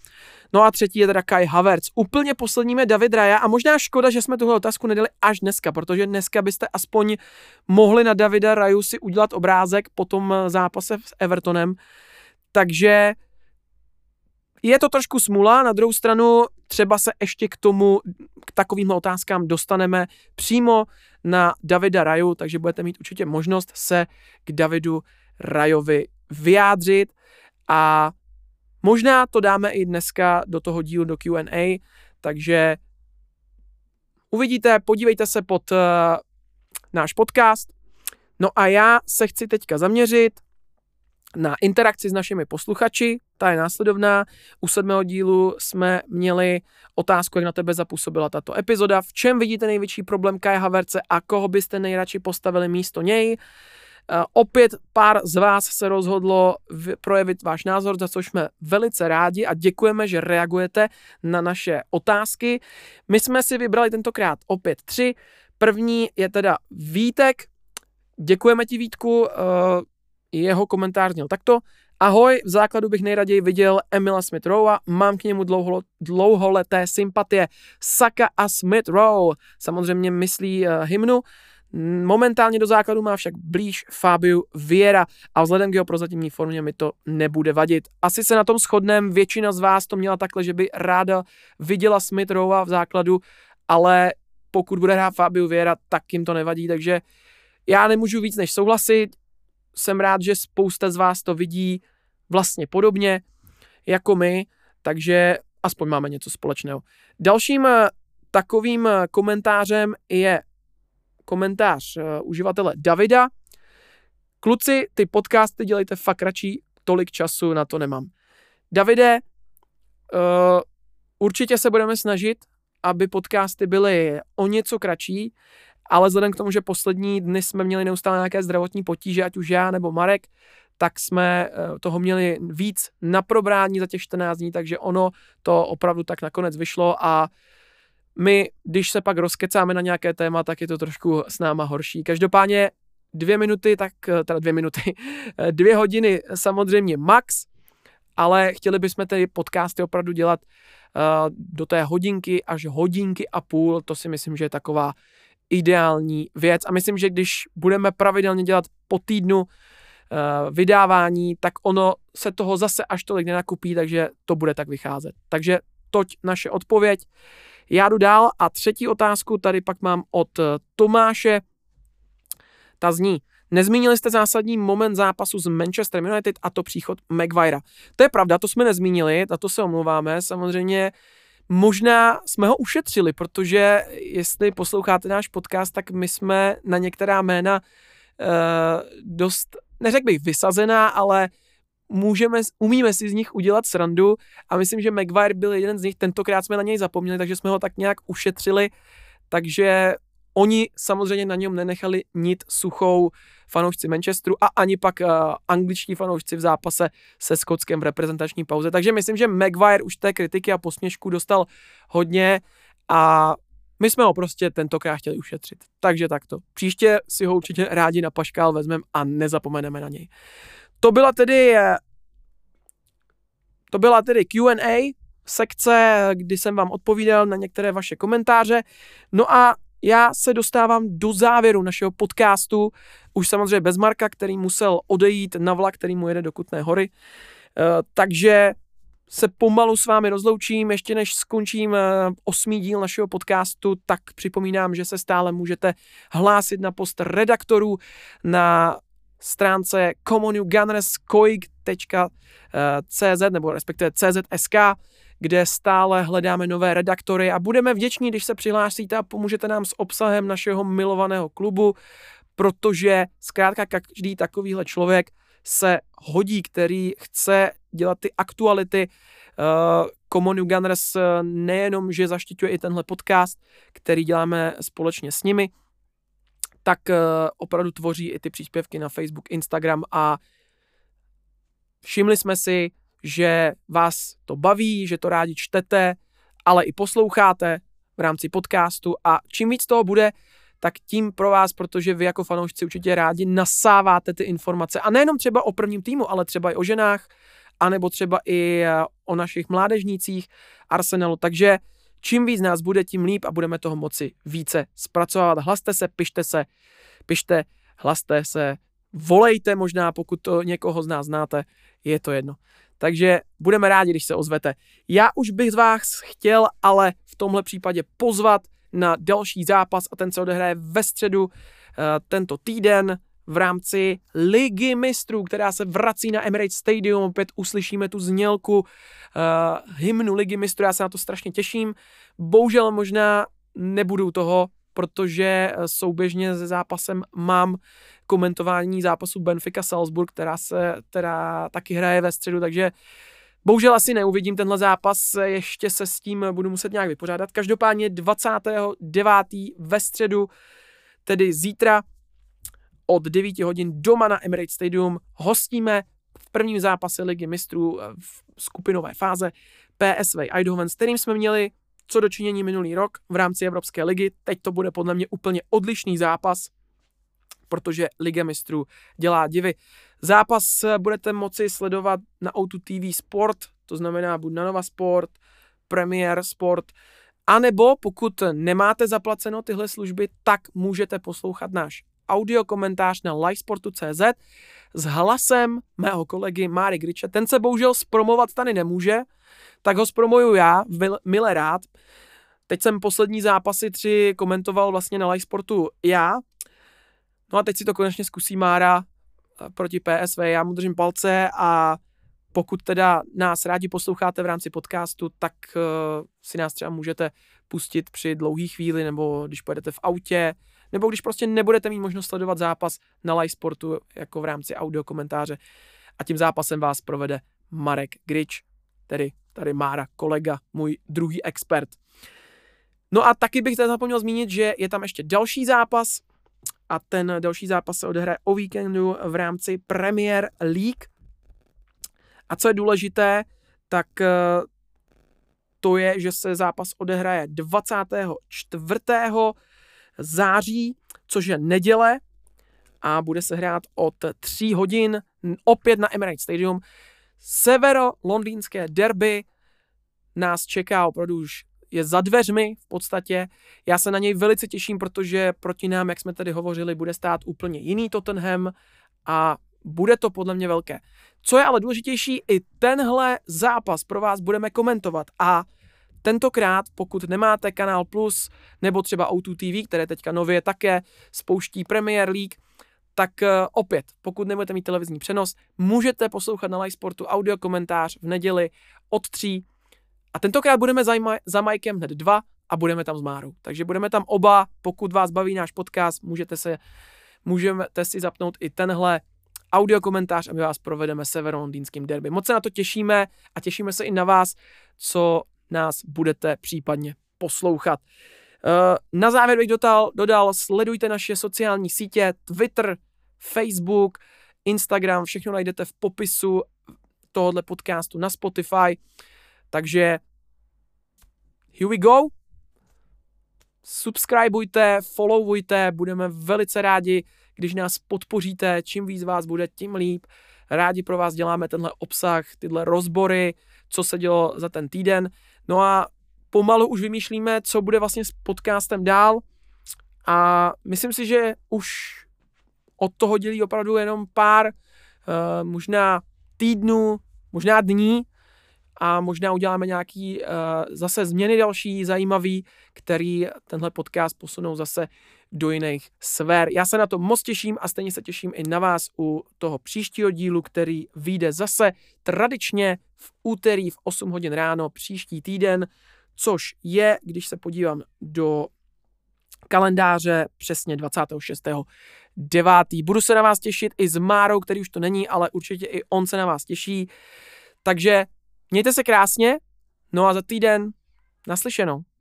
No a třetí je teda Kai Havertz. Úplně posledním je David Raya a možná škoda, že jsme tuhle otázku nedali až dneska, protože dneska byste aspoň mohli na Davida Raju si udělat obrázek po tom zápase s Evertonem. Takže je to trošku smula, na druhou stranu třeba se ještě k tomu, k takovým otázkám dostaneme přímo na Davida Raju, takže budete mít určitě možnost se k Davidu Rajovi vyjádřit a Možná to dáme i dneska do toho dílu do Q&A, takže uvidíte, podívejte se pod uh, náš podcast. No a já se chci teďka zaměřit na interakci s našimi posluchači. Ta je následovná. U sedmého dílu jsme měli otázku, jak na tebe zapůsobila tato epizoda. V čem vidíte největší problém Kaja Haverce a koho byste nejradši postavili místo něj? Eh, opět pár z vás se rozhodlo projevit váš názor, za což jsme velice rádi a děkujeme, že reagujete na naše otázky. My jsme si vybrali tentokrát opět tři. První je teda Vítek. Děkujeme ti Vítku, eh, jeho komentář měl takto. Ahoj, v základu bych nejraději viděl Emila Smith Rowe, mám k němu dlouho, dlouholeté sympatie. Saka a Smith Rowe, samozřejmě myslí uh, hymnu. Momentálně do základu má však blíž Fabiu Viera a vzhledem k jeho prozatímní formě mi to nebude vadit. Asi se na tom shodneme, většina z vás to měla takhle, že by ráda viděla Smith Rowa v základu, ale pokud bude hrát Fabiu Viera, tak jim to nevadí, takže já nemůžu víc než souhlasit. Jsem rád, že spousta z vás to vidí vlastně podobně jako my, takže aspoň máme něco společného. Dalším takovým komentářem je komentář uh, uživatele Davida. Kluci, ty podcasty dělejte fakt radši, tolik času na to nemám. Davide, uh, určitě se budeme snažit, aby podcasty byly o něco kratší, ale vzhledem k tomu, že poslední dny jsme měli neustále nějaké zdravotní potíže, ať už já nebo Marek, tak jsme eh, toho měli víc na probrání za těch 14 dní, takže ono to opravdu tak nakonec vyšlo a my, když se pak rozkecáme na nějaké téma, tak je to trošku s náma horší. Každopádně dvě minuty, tak eh, teda dvě minuty, eh, <laughs> dvě hodiny samozřejmě max, ale chtěli bychom tedy podcasty opravdu dělat uh, do té hodinky až hodinky a půl, to si myslím, že je taková ideální věc a myslím, že když budeme pravidelně dělat po týdnu uh, vydávání, tak ono se toho zase až tolik nenakupí, takže to bude tak vycházet. Takže toť naše odpověď. Já jdu dál a třetí otázku tady pak mám od Tomáše. Ta zní, Nezmínili jste zásadní moment zápasu s Manchester United a to příchod Maguirea. To je pravda, to jsme nezmínili, a to se omlouváme. Samozřejmě možná jsme ho ušetřili, protože jestli posloucháte náš podcast, tak my jsme na některá jména uh, dost, neřekl bych vysazená, ale můžeme, umíme si z nich udělat srandu a myslím, že Maguire byl jeden z nich, tentokrát jsme na něj zapomněli, takže jsme ho tak nějak ušetřili, takže Oni samozřejmě na něm nenechali nit suchou fanoušci Manchesteru a ani pak uh, angličtí fanoušci v zápase se Skotskem v reprezentační pauze. Takže myslím, že Maguire už té kritiky a posměšku dostal hodně a my jsme ho prostě tentokrát chtěli ušetřit. Takže takto. Příště si ho určitě rádi na paškál vezmeme a nezapomeneme na něj. To byla tedy eh, to byla tedy Q&A, sekce, kdy jsem vám odpovídal na některé vaše komentáře. No a já se dostávám do závěru našeho podcastu, už samozřejmě bez Marka, který musel odejít na vlak, který mu jede do Kutné hory. Eh, takže se pomalu s vámi rozloučím, ještě než skončím eh, osmý díl našeho podcastu, tak připomínám, že se stále můžete hlásit na post redaktorů na stránce commonewgunners.cz nebo respektive cz.sk kde stále hledáme nové redaktory a budeme vděční, když se přihlásíte a pomůžete nám s obsahem našeho milovaného klubu, protože zkrátka každý takovýhle člověk se hodí, který chce dělat ty aktuality. Uh, Common Gunners eh, nejenom, že zaštiťuje i tenhle podcast, který děláme společně s nimi, tak uh, opravdu tvoří i ty příspěvky na Facebook, Instagram a všimli jsme si, že vás to baví, že to rádi čtete, ale i posloucháte v rámci podcastu a čím víc toho bude, tak tím pro vás, protože vy jako fanoušci určitě rádi nasáváte ty informace a nejenom třeba o prvním týmu, ale třeba i o ženách, anebo třeba i eh, o našich mládežnících Arsenalu, takže čím víc nás bude, tím líp a budeme toho moci více zpracovat. Hlaste se, pište se, pište, hlaste se, volejte možná, pokud to někoho z nás znáte, je to jedno. Takže budeme rádi, když se ozvete. Já už bych z vás chtěl ale v tomhle případě pozvat na další zápas a ten se odehraje ve středu uh, tento týden v rámci Ligy mistrů, která se vrací na Emirates Stadium. Opět uslyšíme tu znělku uh, hymnu Ligy mistrů, já se na to strašně těším. Bohužel možná nebudu toho, protože souběžně se zápasem mám komentování zápasu Benfica Salzburg, která se která taky hraje ve středu, takže bohužel asi neuvidím tenhle zápas, ještě se s tím budu muset nějak vypořádat. Každopádně 29. ve středu, tedy zítra od 9 hodin doma na Emirates Stadium hostíme v prvním zápase Ligy mistrů v skupinové fáze PSV Eindhoven, s kterým jsme měli co dočinění minulý rok v rámci Evropské ligy. Teď to bude podle mě úplně odlišný zápas, protože Liga mistrů dělá divy. Zápas budete moci sledovat na O2 TV Sport, to znamená buď na Nova Sport, Premier Sport, anebo pokud nemáte zaplaceno tyhle služby, tak můžete poslouchat náš audio komentář na livesportu.cz s hlasem mého kolegy Máry Griče. Ten se bohužel zpromovat tady nemůže, tak ho zpromoju já, milé rád. Teď jsem poslední zápasy tři komentoval vlastně na livesportu já, No a teď si to konečně zkusí Mára eh, proti PSV, já mu držím palce a pokud teda nás rádi posloucháte v rámci podcastu, tak uh, si nás třeba můžete pustit při dlouhé chvíli, nebo když pojedete v autě, nebo když prostě nebudete mít možnost sledovat zápas na live sportu jako v rámci audio komentáře a tím zápasem vás provede Marek Grič, tedy tady Mára, kolega, můj druhý expert. No a taky bych tady zapomněl zmínit, že je tam ještě další zápas a ten další zápas se odehraje o víkendu v rámci Premier League. A co je důležité, tak eh, to je, že se zápas odehraje 24. září, což je neděle a bude se hrát od 3 hodin opět na Emirates Stadium. Severo-londýnské derby nás čeká opravdu už je za dveřmi v podstatě. Já se na něj velice těším, protože proti nám, jak jsme tady hovořili, bude stát úplně jiný Tottenham a bude to podle mě velké. Co je ale důležitější, i tenhle zápas pro vás budeme komentovat a tentokrát, pokud nemáte Kanál Plus nebo třeba O2 TV, které teďka nově také spouští Premier League, tak eh, opět, pokud nebudete mít televizní přenos, můžete poslouchat na Live Sportu audio komentář v neděli od 3 a tentokrát budeme za, Maj- za Mikem hned dva a budeme tam s Márou. Takže budeme tam oba, pokud vás baví náš podcast, můžete, se, můžete si zapnout i tenhle audio komentář a my vás provedeme severolondýnským derby. Moc se na to těšíme a těšíme se i na vás, co nás budete případně poslouchat. Eh, na závěr bych dodal, dodal, sledujte naše sociální sítě, Twitter, Facebook, Instagram, všechno najdete v popisu tohohle podcastu na Spotify. Takže here we go. Subscribeujte, followujte, budeme velice rádi, když nás podpoříte, čím víc vás bude, tím líp. Rádi pro vás děláme tenhle obsah, tyhle rozbory, co se dělo za ten týden. No a pomalu už vymýšlíme, co bude vlastně s podcastem dál. A myslím si, že už od toho dělí opravdu jenom pár, uh, možná týdnů, možná dní, a možná uděláme nějaký uh, zase změny další zajímavý, který tenhle podcast posunou zase do jiných sfér. Já se na to moc těším a stejně se těším i na vás u toho příštího dílu, který vyjde zase tradičně v úterý v 8 hodin ráno příští týden, což je, když se podívám do kalendáře přesně 26. 9. Budu se na vás těšit i s Márou, který už to není, ale určitě i on se na vás těší. Takže Mějte se krásně, no a za týden naslyšenou.